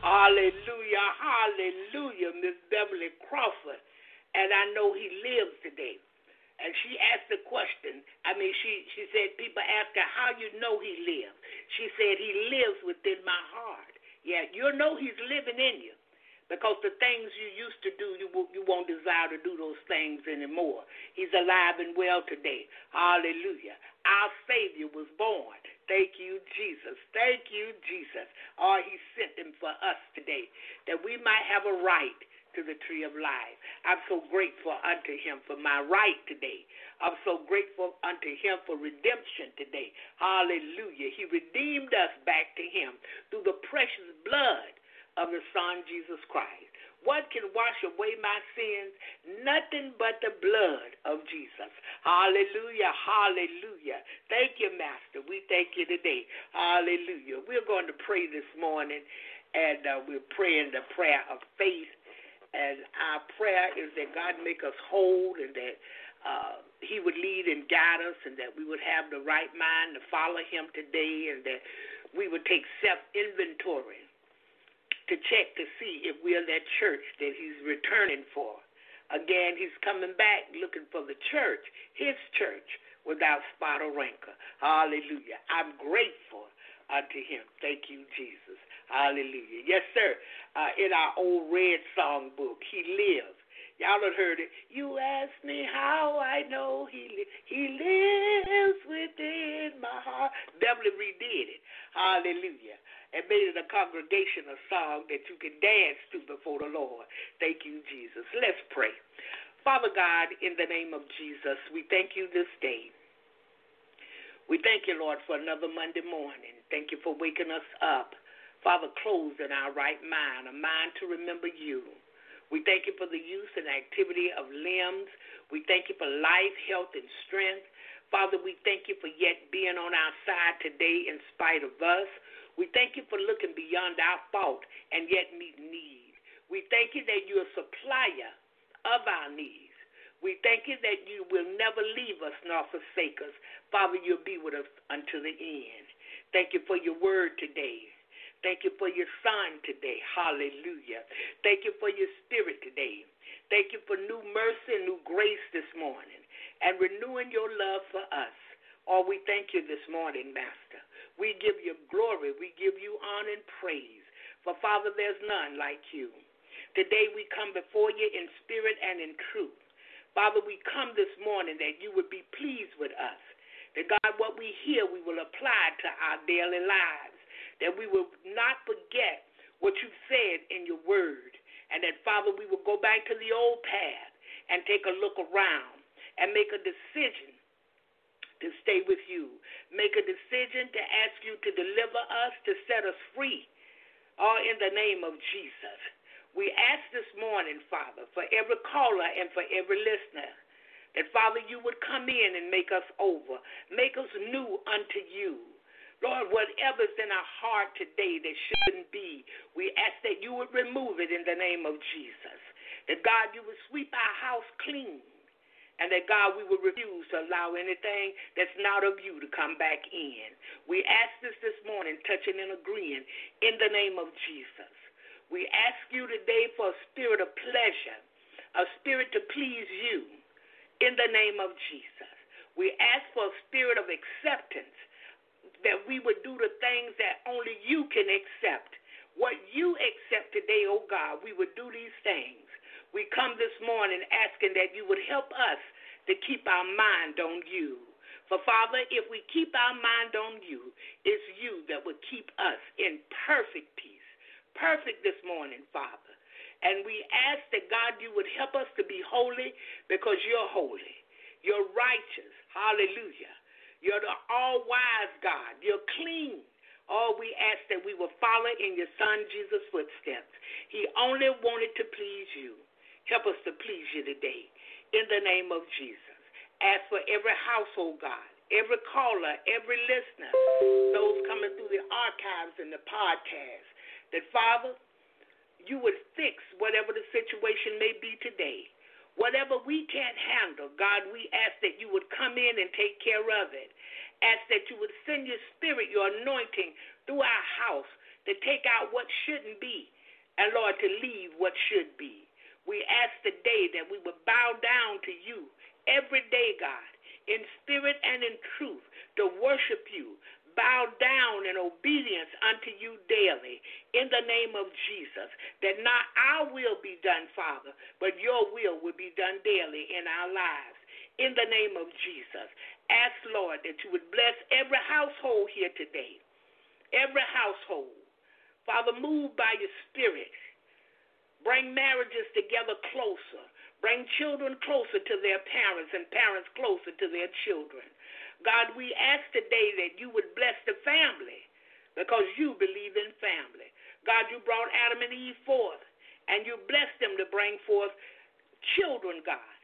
Hallelujah, hallelujah, Miss Beverly Crawford. And I know he lives today. And she asked the question. I mean, she, she said, people ask her, how you know he lives? She said, he lives within my heart. Yeah, you know he's living in you because the things you used to do, you you won't desire to do those things anymore. He's alive and well today. Hallelujah. Our Savior was born. Thank you, Jesus. Oh, He sent him for us today that we might have a right to the tree of life. I'm so grateful unto him for my right today. I'm so grateful unto him for redemption today. Hallelujah. He redeemed us back to him through the precious blood of the Son Jesus Christ. What can wash away my sins? Nothing but the blood of Jesus. Hallelujah. Hallelujah. Thank you, Master. We thank you today. Hallelujah. We're going to pray this morning, and uh, we're praying the prayer of faith. And our prayer is that God make us whole and that uh, He would lead and guide us and that we would have the right mind to follow Him today and that we would take self inventory to check to see if we're that church that he's returning for. Again, he's coming back looking for the church, his church, without spot or wrinkle. Hallelujah. I'm grateful unto him. Thank you, Jesus. Hallelujah. Yes, sir. Uh, in our old red song book, he lives. Y'all have heard it. You ask me how I know he li- he lives within my heart. Beverly redid it. Hallelujah and made it a congregational song that you can dance to before the Lord. Thank you, Jesus. Let's pray. Father God, in the name of Jesus, we thank you this day. We thank you, Lord, for another Monday morning. Thank you for waking us up. Father, close in our right mind, a mind to remember you. We thank you for the use and activity of limbs. We thank you for life, health, and strength. Father, we thank you for yet being on our side today in spite of us. We thank you for looking beyond our fault and yet meeting need. We thank you that you're a supplier of our needs. We thank you that you will never leave us nor forsake us. Father, you'll be with us until the end. Thank you for your word today. Thank you for your son today. Hallelujah. Thank you for your spirit today. Thank you for new mercy and new grace this morning and renewing your love for us. Oh, we thank you this morning, Master. We give you glory. We give you honor and praise. For, Father, there's none like you. Today we come before you in spirit and in truth. Father, we come this morning that you would be pleased with us. That, God, what we hear, we will apply to our daily lives. That we will not forget what you've said in your word. And that, Father, we will go back to the old path and take a look around and make a decision to stay with you. Make a decision to ask you to deliver us, to set us free. All in the name of Jesus. We ask this morning, Father, for every caller and for every listener, that, Father, you would come in and make us over, make us new unto you. Lord, whatever's in our heart today that shouldn't be, we ask that you would remove it in the name of Jesus. That, God, you would sweep our house clean and that God, we would refuse to allow anything that's not of you to come back in. We ask this this morning, touching and agreeing in the name of Jesus. We ask you today for a spirit of pleasure, a spirit to please you in the name of Jesus. We ask for a spirit of acceptance that we would do the things that only you can accept. What you accept today, oh God, we would do these things. We come this morning asking that you would help us to keep our mind on you. For Father, if we keep our mind on you, it's you that will keep us in perfect peace. Perfect this morning, Father. And we ask that God, you would help us to be holy because you're holy. You're righteous. Hallelujah. You're the all wise God. You're clean. All we ask that we will follow in your Son Jesus' footsteps. He only wanted to please you. Help us to please you today in the name of Jesus. As for every household, God, every caller, every listener, those coming through the archives and the podcast, that Father, you would fix whatever the situation may be today. Whatever we can't handle, God, we ask that you would come in and take care of it. Ask that you would send your spirit, your anointing through our house to take out what shouldn't be, and Lord, to leave what should be. We ask today that we would bow down to you every day, God, in spirit and in truth, to worship you, bow down in obedience unto you daily in the name of Jesus. That not our will be done, Father, but your will will be done daily in our lives. In the name of Jesus. Ask, Lord, that you would bless every household here today. Every household. Father, move by your spirit. Bring marriages together closer. Bring children closer to their parents and parents closer to their children. God, we ask today that you would bless the family because you believe in family. God, you brought Adam and Eve forth and you blessed them to bring forth children, God.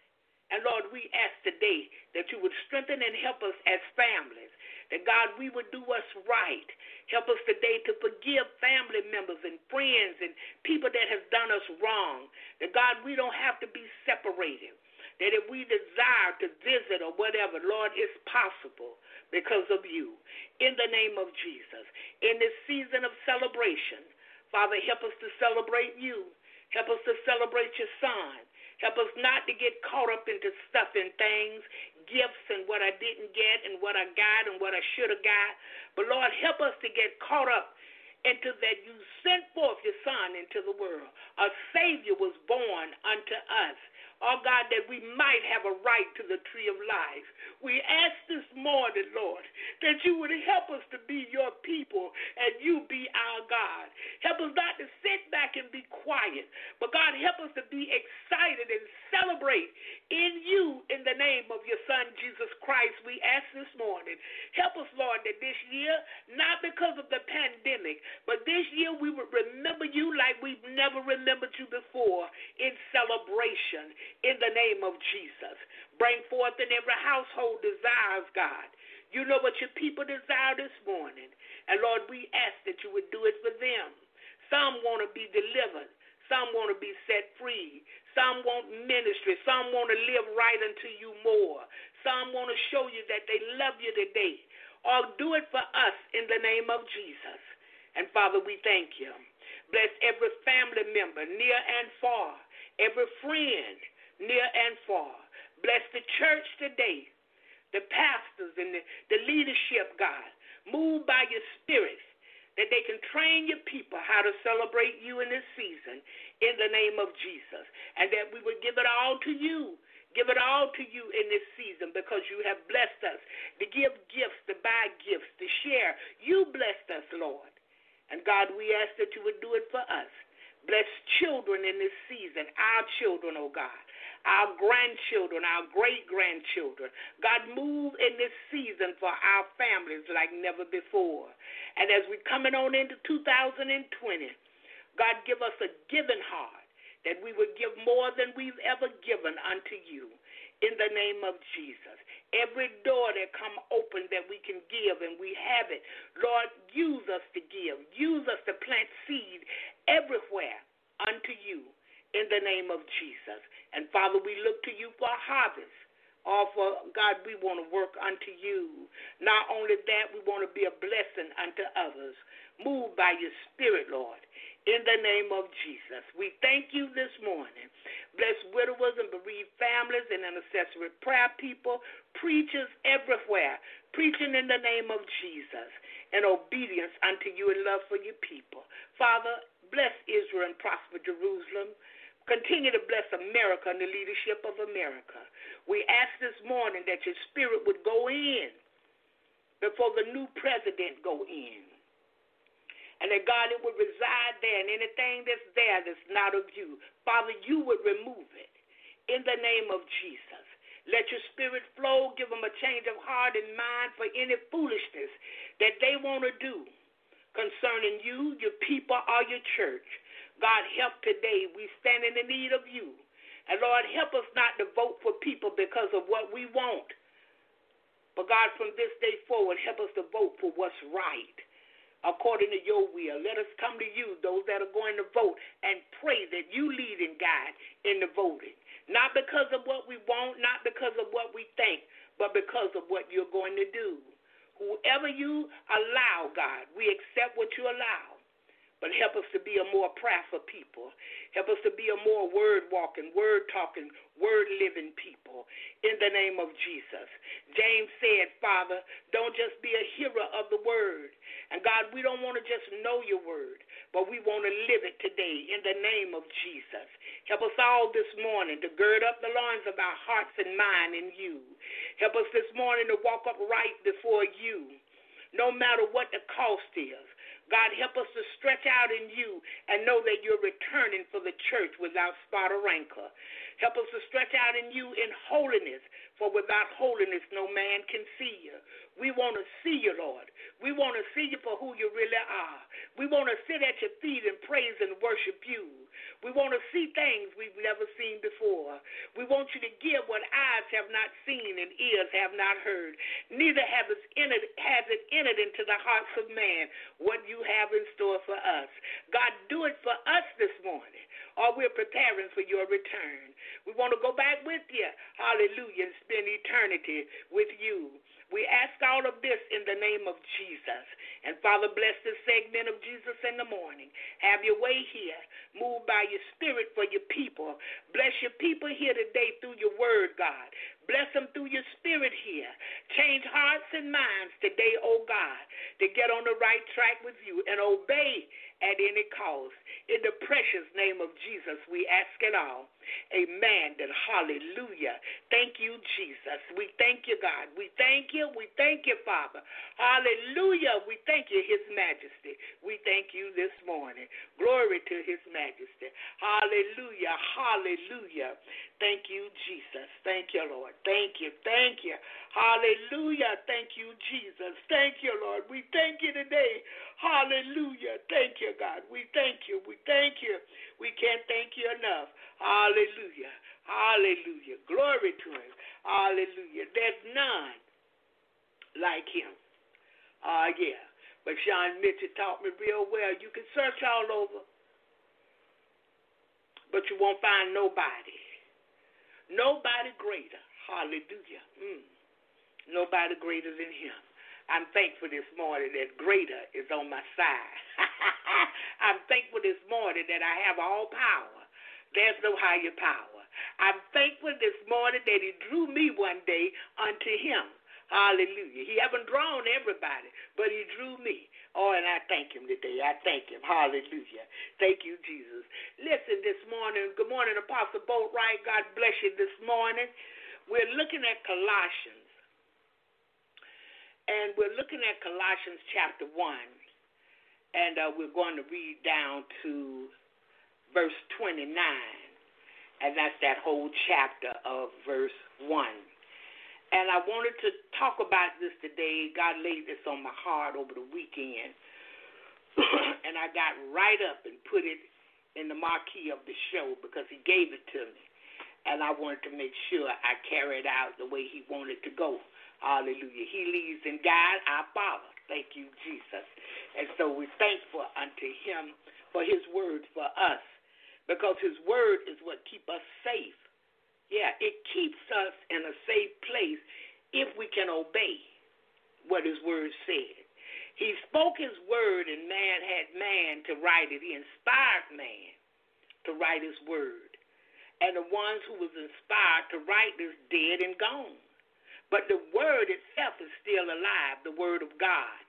And Lord, we ask today that you would strengthen and help us as families. That God, we would do us right. Help us today to forgive family members and friends and people that have done us wrong. That God, we don't have to be separated that if we desire to visit or whatever, Lord, it's possible because of you. In the name of Jesus. In this season of celebration, Father, help us to celebrate you. Help us to celebrate your son. Help us not to get caught up into stuff and things, gifts and what I didn't get and what I got and what I should have got. But Lord, help us to get caught up into that you sent forth your son into the world. A Savior was born unto us oh God, that we might have a right to the tree of life. We ask this morning, Lord, that you would help us to be your people and you be our God. Help us not to sit back and be quiet, but God, help us to be excited and celebrate in you in the name of your Son, Jesus Christ. We ask this morning. Help us, Lord, that this year, not because of the pandemic, but this year we would remember you like we've never remembered you before in celebration in the name of Jesus. Bring forth in every household desires, God. You know what your people desire this morning. And Lord, we ask that you would do it for them. Some want to be delivered. Some want to be set free. Some want ministry. Some want to live right unto you more. Some want to show you that they love you today. Or do it for us in the name of Jesus. And Father, we thank you. Bless every family member, near and far, every friend, near and far. Bless the church today, the pastors and the, the leadership, God. Move by your spirit that they can train your people how to celebrate you in this season in the name of Jesus. And that we would give it all to you. Give it all to you in this season because you have blessed us to give gifts, to buy gifts, to share. You blessed us, Lord. And God, we ask that you would do it for us. Bless children in this season, our children, oh God our grandchildren, our great grandchildren. God, move in this season for our families like never before. And as we're coming on into 2020, God, give us a giving heart that we would give more than we've ever given unto you in the name of Jesus. Every door that come open that we can give and we have it, Lord, use us to give. Use us to plant seed everywhere unto you in the name of Jesus. And Father, we look to you for a harvest. All for God, we want to work unto you. Not only that, we want to be a blessing unto others. Move by your Spirit, Lord, in the name of Jesus. We thank you this morning. Bless widowers and bereaved families and intercessory prayer people, preachers everywhere, preaching in the name of Jesus and obedience unto you and love for your people. Father, bless Israel and prosper Jerusalem. Continue to bless America and the leadership of America. We ask this morning that your spirit would go in before the new president go in. And that God, it would reside there, and anything that's there that's not of you, Father, you would remove it in the name of Jesus. Let your spirit flow. Give them a change of heart and mind for any foolishness that they want to do concerning you, your people, or your church. God, help today. We stand in the need of you. And Lord, help us not to vote for people because of what we want. But God, from this day forward, help us to vote for what's right according to your will. Let us come to you, those that are going to vote, and pray that you lead and guide in the voting. Not because of what we want, not because of what we think, but because of what you're going to do. Whoever you allow, God, we accept what you allow. But help us to be a more prayerful people. Help us to be a more word walking, word talking, word living people in the name of Jesus. James said, Father, don't just be a hearer of the word. And God, we don't want to just know your word, but we want to live it today in the name of Jesus. Help us all this morning to gird up the loins of our hearts and mind in you. Help us this morning to walk upright before you, no matter what the cost is. God, help us to stretch out in you and know that you're returning for the church without spot or rancor. Help us to stretch out in you in holiness, for without holiness no man can see you. We want to see you, Lord. We want to see you for who you really are. We want to sit at your feet and praise and worship you. We want to see things we've never seen before. We want you to give what eyes have not seen and ears have not heard. Neither has it entered, has it entered into the hearts of man what you have in store for us. God, do it for us this morning, or we're preparing for your return. We want to go back with you, hallelujah, and spend eternity with you. We ask all of this in the name of Jesus. And Father, bless this segment of Jesus in the morning. Have your way here. Move by your spirit for your people. Bless your people here today through your word, God. Bless them through your spirit here. Change hearts and minds today, oh God, to get on the right track with you and obey at any cost. In the precious name of Jesus, we ask it all. Amen. And hallelujah. Thank you, Jesus. We thank you, God. We thank you. We thank you, Father. Hallelujah. We thank you, His Majesty. We thank you this morning. Glory to His Majesty. Hallelujah. Hallelujah. Thank you, Jesus. Thank you, Lord. Thank you. Thank you. Hallelujah. Thank you, Jesus. Thank you, Lord. We thank you today. Hallelujah. Thank you, God. We thank you. We thank you. We can't thank you enough. Hallelujah. Hallelujah. Glory to him. Hallelujah. There's none like him. Ah, uh, yeah. But Sean Mitchell taught me real well. You can search all over, but you won't find nobody. Nobody greater. Hallelujah. Mm. Nobody greater than him. I'm thankful this morning that greater is on my side. I'm thankful this morning that I have all power. There's no higher power. I'm thankful this morning that he drew me one day unto him. Hallelujah. He haven't drawn everybody, but he drew me. Oh, and I thank him today. I thank him. Hallelujah. Thank you, Jesus. Listen, this morning, good morning, Apostle Boatwright. God bless you this morning. We're looking at Colossians. And we're looking at Colossians chapter 1. And uh, we're going to read down to verse 29. And that's that whole chapter of verse 1. And I wanted to talk about this today. God laid this on my heart over the weekend. and I got right up and put it in the marquee of the show because he gave it to me and I wanted to make sure I carried out the way He wanted to go. Hallelujah. He leads and guides, I follow. Thank you, Jesus. And so we're thankful unto Him for His word for us because His word is what keep us safe. Yeah, it keeps us in a safe place if we can obey what His word said. He spoke His word and man had man to write it. He inspired man to write His word and the ones who was inspired to write is dead and gone. But the word itself is still alive, the word of God.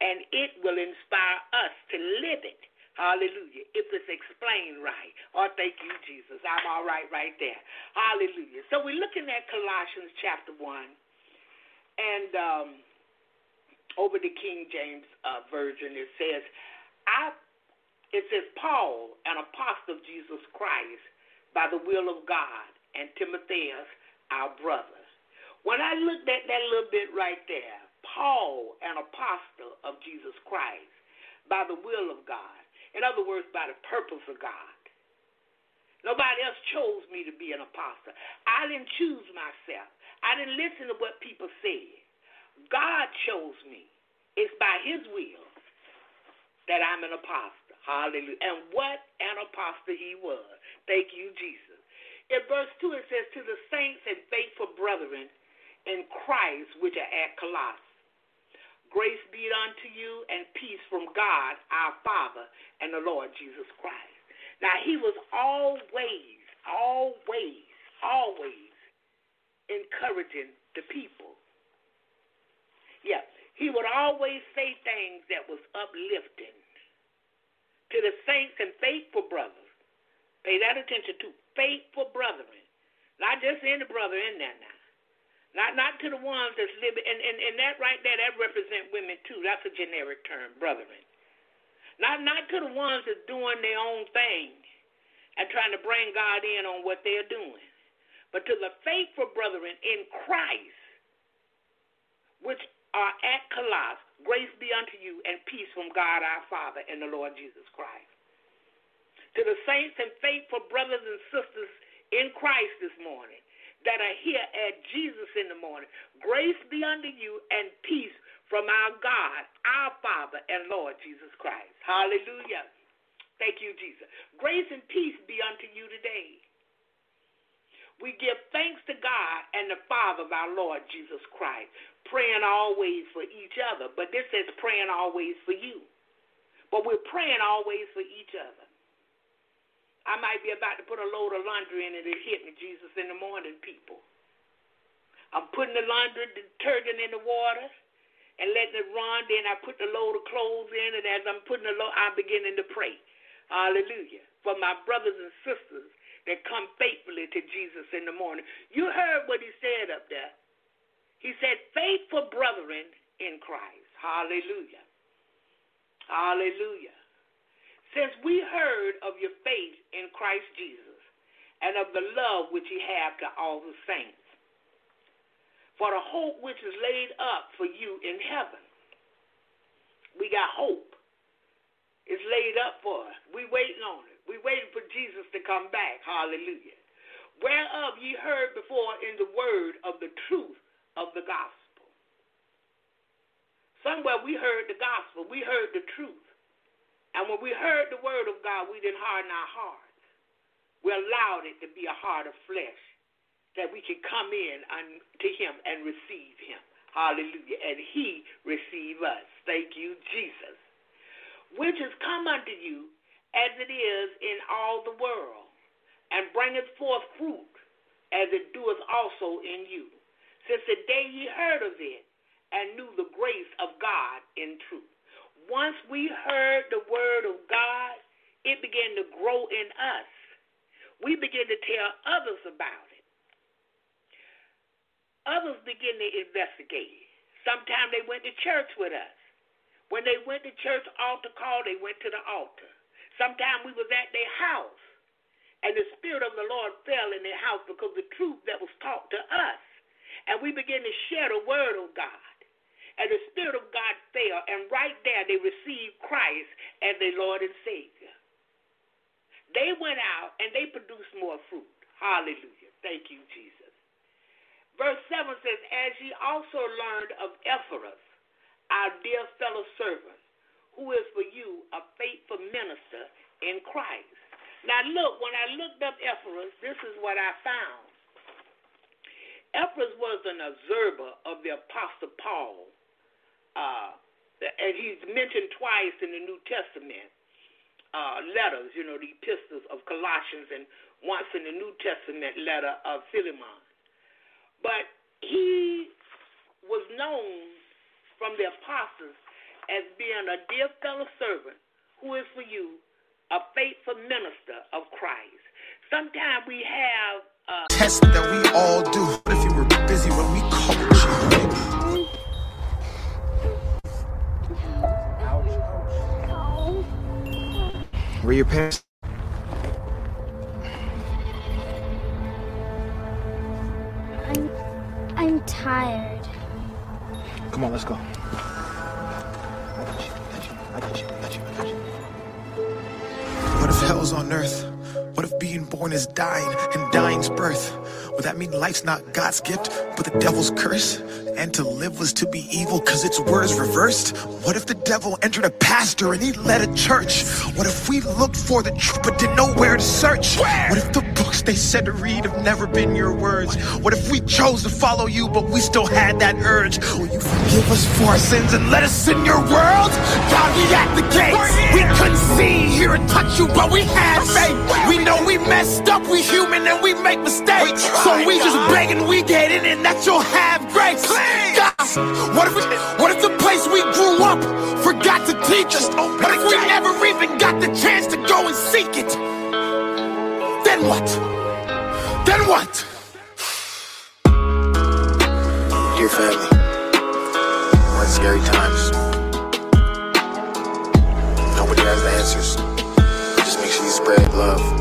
And it will inspire us to live it. Hallelujah. If it's explained right. Oh, thank you, Jesus. I'm all right right there. Hallelujah. So we're looking at Colossians chapter 1. And um, over the King James uh, Version, it says, I, it says, Paul, an apostle of Jesus Christ, by the will of God, and Timotheus, our brother. When I looked at that little bit right there, Paul, an apostle of Jesus Christ, by the will of God, in other words, by the purpose of God. Nobody else chose me to be an apostle. I didn't choose myself. I didn't listen to what people said. God chose me. It's by His will that I'm an apostle. Hallelujah. And what an apostle he was. Thank you, Jesus. In verse 2, it says, To the saints and faithful brethren in Christ which are at Colosse. Grace be unto you and peace from God our Father and the Lord Jesus Christ. Now, he was always, always, always encouraging the people. Yeah, he would always say things that was uplifting to the saints and faithful brothers. Pay that attention to faithful brethren. Not just any brother in there now. Not not to the ones that's living and, and, and that right there that represent women too. That's a generic term, brethren. Not not to the ones that's doing their own thing and trying to bring God in on what they're doing. But to the faithful brethren in Christ, which are at Colosse, grace be unto you and peace from God our Father and the Lord Jesus Christ. To the saints and faithful brothers and sisters in Christ this morning, that are here at Jesus in the morning. Grace be unto you and peace from our God, our Father, and Lord Jesus Christ. Hallelujah. Thank you, Jesus. Grace and peace be unto you today. We give thanks to God and the Father of our Lord Jesus Christ, praying always for each other. But this says praying always for you. But we're praying always for each other. I might be about to put a load of laundry in and it hit me, Jesus, in the morning, people. I'm putting the laundry detergent in the water and letting it run. Then I put the load of clothes in, and as I'm putting the load, I'm beginning to pray. Hallelujah. For my brothers and sisters that come faithfully to Jesus in the morning. You heard what he said up there. He said, faithful brethren in Christ. Hallelujah. Hallelujah. Since we heard of your faith in Christ Jesus and of the love which ye have to all the saints, for the hope which is laid up for you in heaven. We got hope. It's laid up for us. We waiting on it. We waiting for Jesus to come back. Hallelujah. Whereof ye heard before in the word of the truth of the gospel. Somewhere we heard the gospel. We heard the truth. And when we heard the word of God, we didn't harden our hearts. We allowed it to be a heart of flesh that we could come in to him and receive him. Hallelujah. And he receive us. Thank you, Jesus. Which has come unto you as it is in all the world, and bringeth forth fruit as it doeth also in you, since the day ye heard of it and knew the grace of God in truth once we heard the word of God, it began to grow in us. We began to tell others about it. Others begin to investigate. Sometimes they went to church with us. When they went to church altar call, they went to the altar. Sometimes we was at their house, and the Spirit of the Lord fell in their house because the truth that was taught to us. And we began to share the word of God and the Spirit of God fell, and right there they received Christ as their Lord and Savior. They went out and they produced more fruit. Hallelujah. Thank you, Jesus. Verse 7 says, As ye also learned of Ephraim, our dear fellow servant, who is for you a faithful minister in Christ. Now, look, when I looked up Ephraim, this is what I found. Ephraim was an observer of the Apostle Paul uh, and he's mentioned twice in the New Testament uh, letters, you know, the epistles of Colossians, and once in the New Testament letter of Philemon. But he was known from the apostles as being a dear fellow servant who is for you a faithful minister of Christ. Sometimes we have a test that we all do. Were your parents? I'm, I'm tired. Come on, let's go. I got you. I got you. I got you. I got you. I got you. What if hell's on earth? What if being born is dying and dying's birth? Would that mean life's not God's gift, but the devil's curse? And to live was to be evil because its words reversed? What if the devil entered a pastor and he led a church? What if we looked for the truth but didn't know where to search? What if the books they said to read have never been your words? What if we chose to follow you, but we still had that urge? Will you forgive us for our sins and let us in your world? God, we at the gates. We couldn't see, hear, or touch you, but we had faith. We know we messed up, we human, and we make mistakes. So we just begging we get in and that you'll have grace. God, what if, we, what if the place we grew up forgot to teach us? What if we never even got the chance to go and seek it? Then what? Then what? Dear family, we're in scary times. Nobody has the answers. Just make sure you spread love.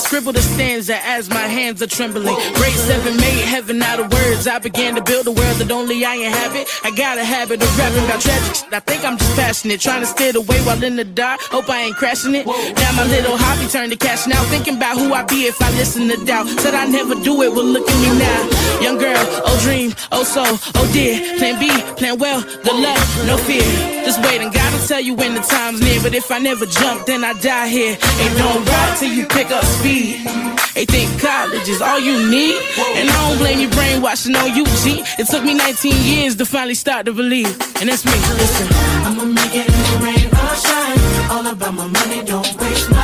I scribble the stanza as my hands are trembling. Grade 7 made heaven out of words. I began to build a world that only I inhabit. I got a habit of rapping about tragic shit. I think I'm just passionate. Trying to steer the way while in the dark. Hope I ain't crashing it. Now my little hobby turned to cash now. Thinking about who I'd be if I listen to doubt. Said I never do it. Well, look at me now. Young girl, oh dream, oh soul, oh dear. Plan B, plan well, good luck, no fear. Just waiting. God will tell you when the time's near. But if I never jump, then I die here. Ain't don't ride till you pick up speed. They think college is all you need. And I don't blame you brainwashing on you, G. It took me 19 years to finally start to believe. And that's me. Listen. I'ma make it in the rain or shine. All about my money, don't waste my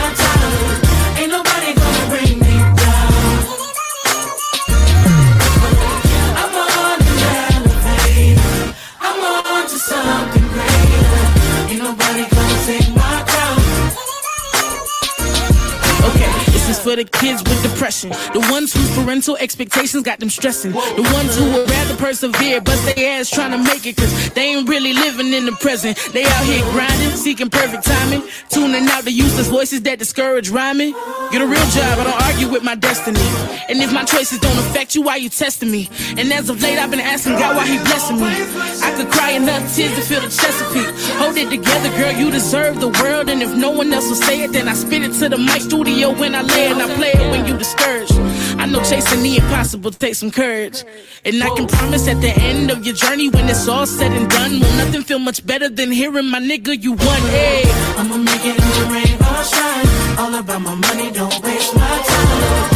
for the kids with depression. The ones whose parental expectations got them stressing. The ones who would rather persevere, but they ass trying to make it, cause they ain't really living in the present. They out here grinding, seeking perfect timing, tuning out the useless voices that discourage rhyming. Get a real job, I don't argue with my destiny. And if my choices don't affect you, why you testing me? And as of late, I've been asking God why He blessing me. I could cry enough tears to feel the Chesapeake. Hold it together, girl, you deserve the world. And if no one else will say it, then I spit it to the mic studio when I lay it. I play it when you discouraged. I know chasing the impossible takes some courage. And I can promise at the end of your journey, when it's all said and done, will nothing feel much better than hearing my nigga, you won. Hey, I'ma make it in the rain or shine. All about my money, don't waste my time.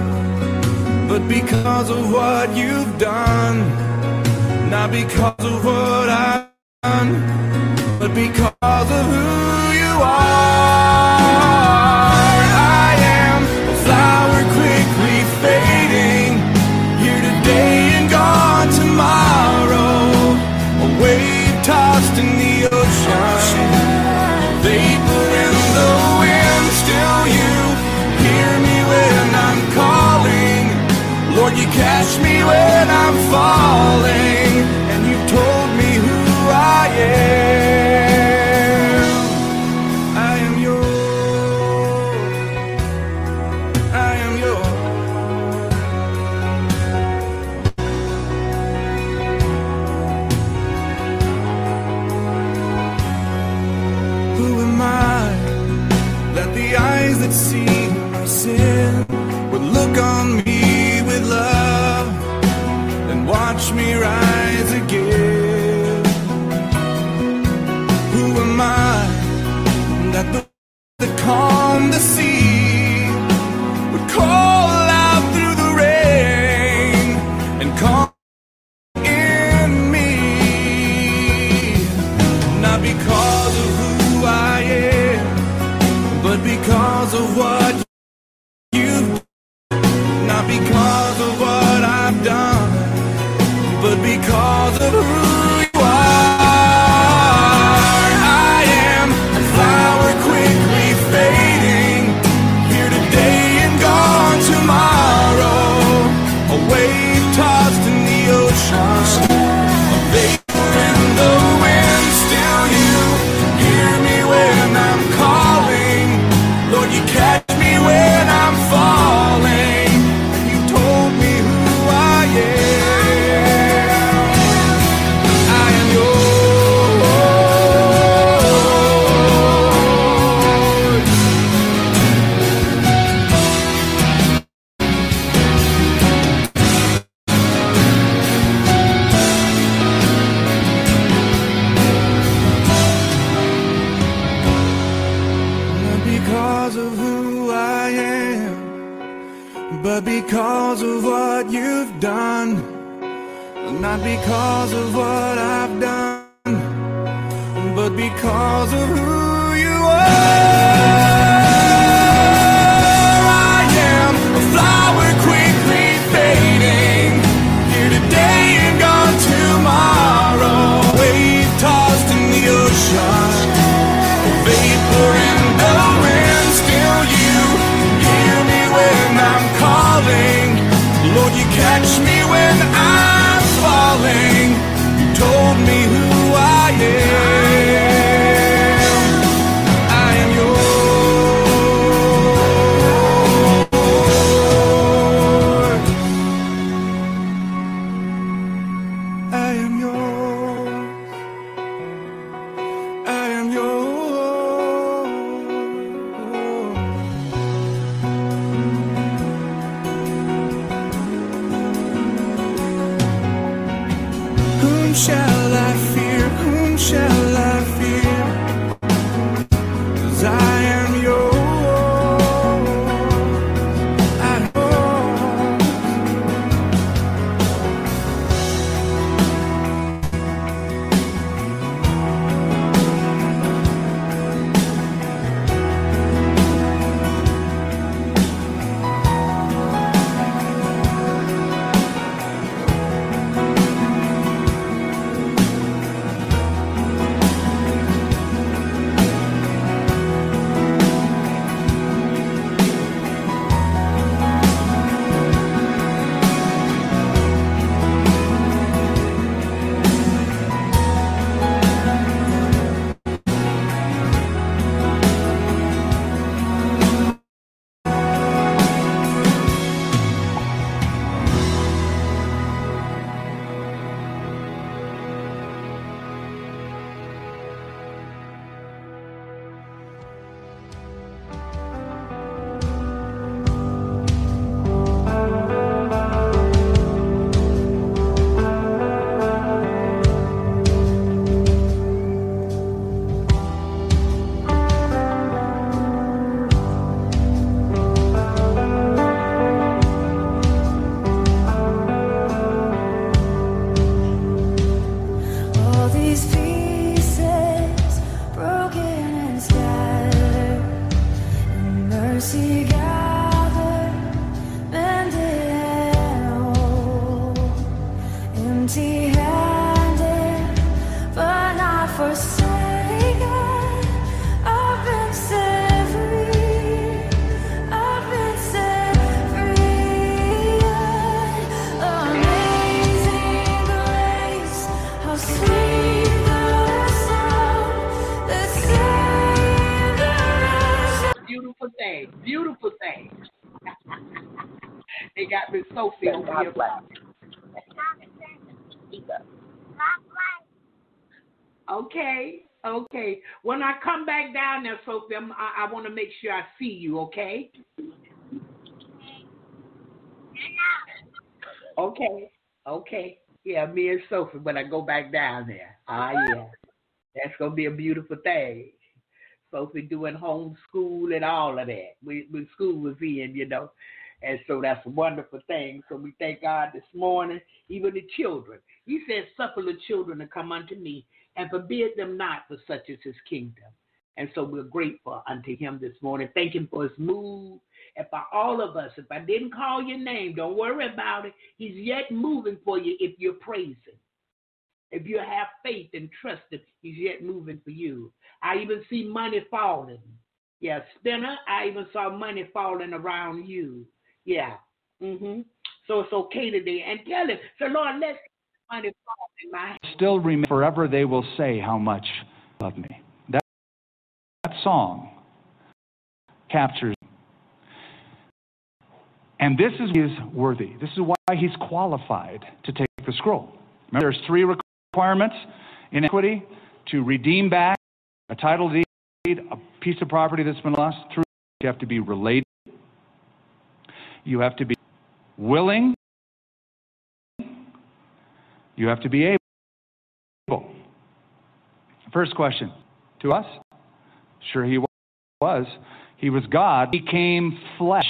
but because of what you've done. Not because I, I want to make sure I see you. Okay. Okay. Okay. Yeah, me and Sophie when I go back down there. Ah, yeah. That's gonna be a beautiful thing. Sophie doing homeschool and all of that. When school was in, you know. And so that's a wonderful thing. So we thank God this morning, even the children. He said, Suffer the children to come unto me and forbid them not, for such is his kingdom. And so we're grateful unto him this morning. Thank him for his move and for all of us. If I didn't call your name, don't worry about it. He's yet moving for you if you're praising. If you have faith and trust him, he's yet moving for you. I even see money falling. Yeah, spinner, I even saw money falling around you. Yeah. Mm-hmm. So it's okay today. And tell him, so Lord, let money fall in my Still remember forever they will say how much love me. Song captures. And this is is worthy. This is why he's qualified to take the scroll. Remember, there's three requirements in equity to redeem back a title deed, a piece of property that's been lost. Through you have to be related. You have to be willing. You have to be able. First question to us. Sure, he was. He was God. He came flesh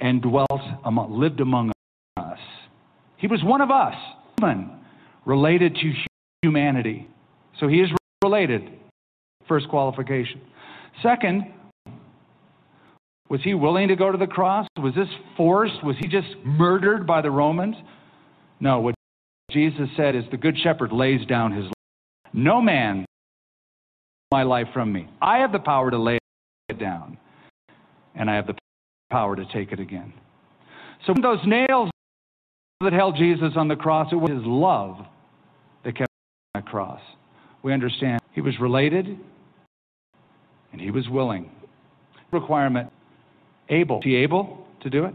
and dwelt among, lived among us. He was one of us, human, related to humanity. So he is related. First qualification. Second, was he willing to go to the cross? Was this forced? Was he just murdered by the Romans? No, what Jesus said is the good shepherd lays down his life. No man my life from me. I have the power to lay it down, and I have the power to take it again. So those nails that held Jesus on the cross, it was his love that kept him on the cross. We understand he was related and he was willing. Requirement able. He able to do it?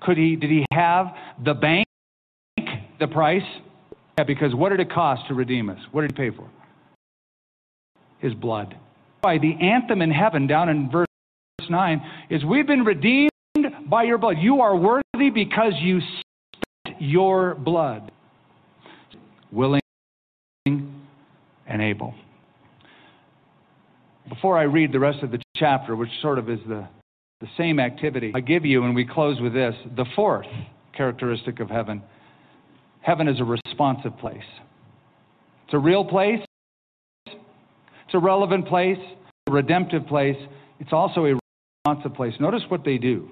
Could he did he have the bank the price? Yeah, because what did it cost to redeem us? What did he pay for? His blood. By the anthem in heaven down in verse 9 is we've been redeemed by your blood. You are worthy because you spent your blood. Willing and able. Before I read the rest of the chapter, which sort of is the, the same activity, I give you, and we close with this, the fourth characteristic of heaven. Heaven is a responsive place. It's a real place. It's a relevant place, a redemptive place. It's also a responsive place. Notice what they do.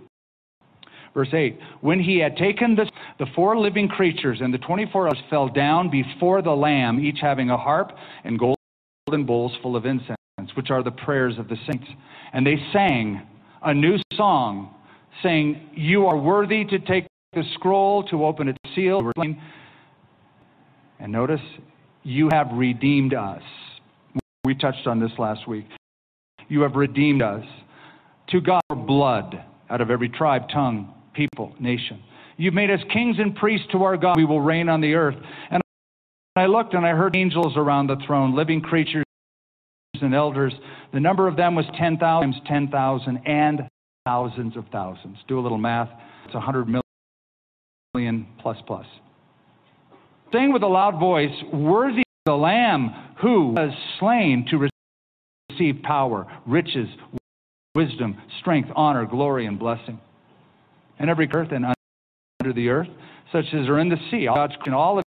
Verse 8 When he had taken this, the four living creatures and the 24 elders fell down before the Lamb, each having a harp and golden bowls full of incense, which are the prayers of the saints. And they sang a new song, saying, You are worthy to take the scroll, to open its seal. And notice, you have redeemed us. We touched on this last week. You have redeemed us to God blood out of every tribe, tongue, people, nation. You've made us kings and priests to our God. We will reign on the earth. And I looked and I heard angels around the throne, living creatures and elders. The number of them was 10,000 times 10,000 and thousands of thousands. Do a little math. It's 100 million plus plus. Saying with a loud voice, Worthy the Lamb who was slain to receive power, riches, wisdom, strength, honor, glory, and blessing. And every earth and under the earth, such as are in the sea, God's in all of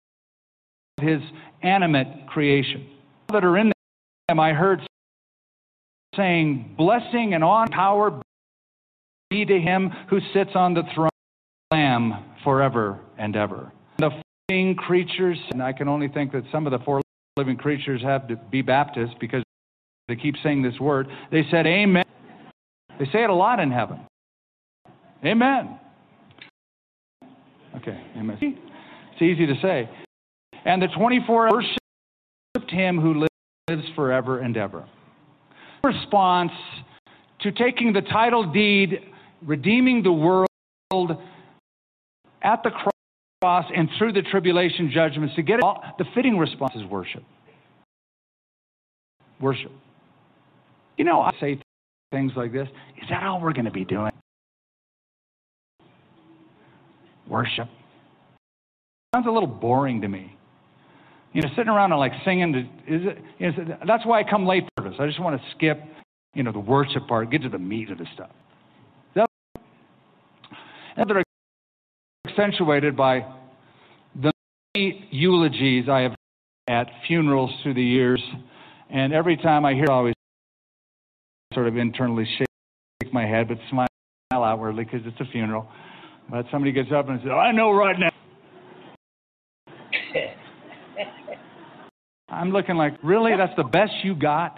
his animate creation. All that are in them, I heard saying, Blessing and honor and power be to him who sits on the throne, Lamb, forever and ever. The creatures, and I can only think that some of the four living creatures have to be Baptist because they keep saying this word. They said, Amen. They say it a lot in heaven. Amen. Okay, amen. It's easy to say. And the 24 worshiped him who lives forever and ever. Response to taking the title deed, redeeming the world at the cross and through the tribulation judgments to get it all, the fitting response is worship. worship. You know, I say things like this. Is that all we're going to be doing? Worship. Sounds a little boring to me. You know, sitting around and like singing. To, is it? Is it that's why I come late for this. I just want to skip, you know, the worship part, get to the meat of the stuff. They're accentuated by the many eulogies I have at funerals through the years, and every time I hear, I always sort of internally shake my head, but smile outwardly because it's a funeral. But somebody gets up and says, "I know right now." I'm looking like, really? That's the best you got?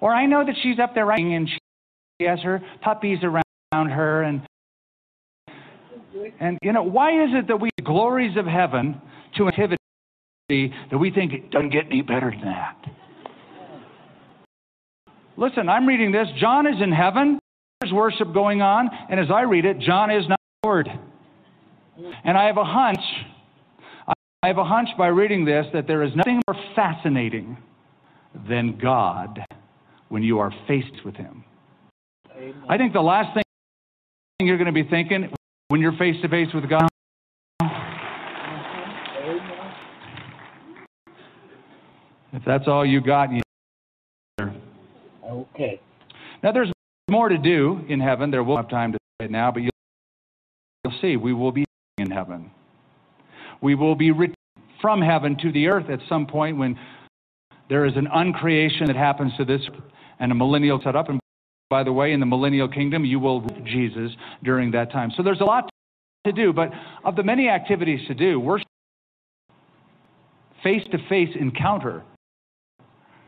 Or I know that she's up there writing and she has her puppies around her and and you know, why is it that we glories of heaven to activity that we think it doesn't get any better than that? Listen, I'm reading this. John is in heaven. There's worship going on, and as I read it, John is not Lord. And I have a hunch I have a hunch by reading this that there is nothing more fascinating than God when you are faced with Him. Amen. I think the last thing you're going to be thinking when you're face to face with God. If that's all you got, you. Okay. Now there's more to do in heaven. There will have time to say it now, but you'll, you'll see we will be in heaven. We will be returned from heaven to the earth at some point when there is an uncreation that happens to this and a millennial set up. And by the way, in the millennial kingdom, you will Jesus during that time. So there's a lot to do, but of the many activities to do, worship face to face encounter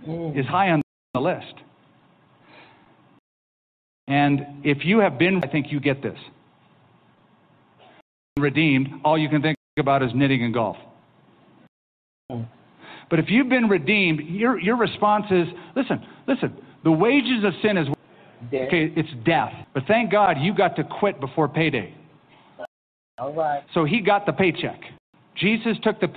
mm. is high on the list. And if you have been, I think you get this. Redeemed, all you can think about is knitting and golf. Mm. But if you've been redeemed, your, your response is listen, listen, the wages of sin is death. okay, it's death. But thank God you got to quit before payday. All right. So he got the paycheck. Jesus took the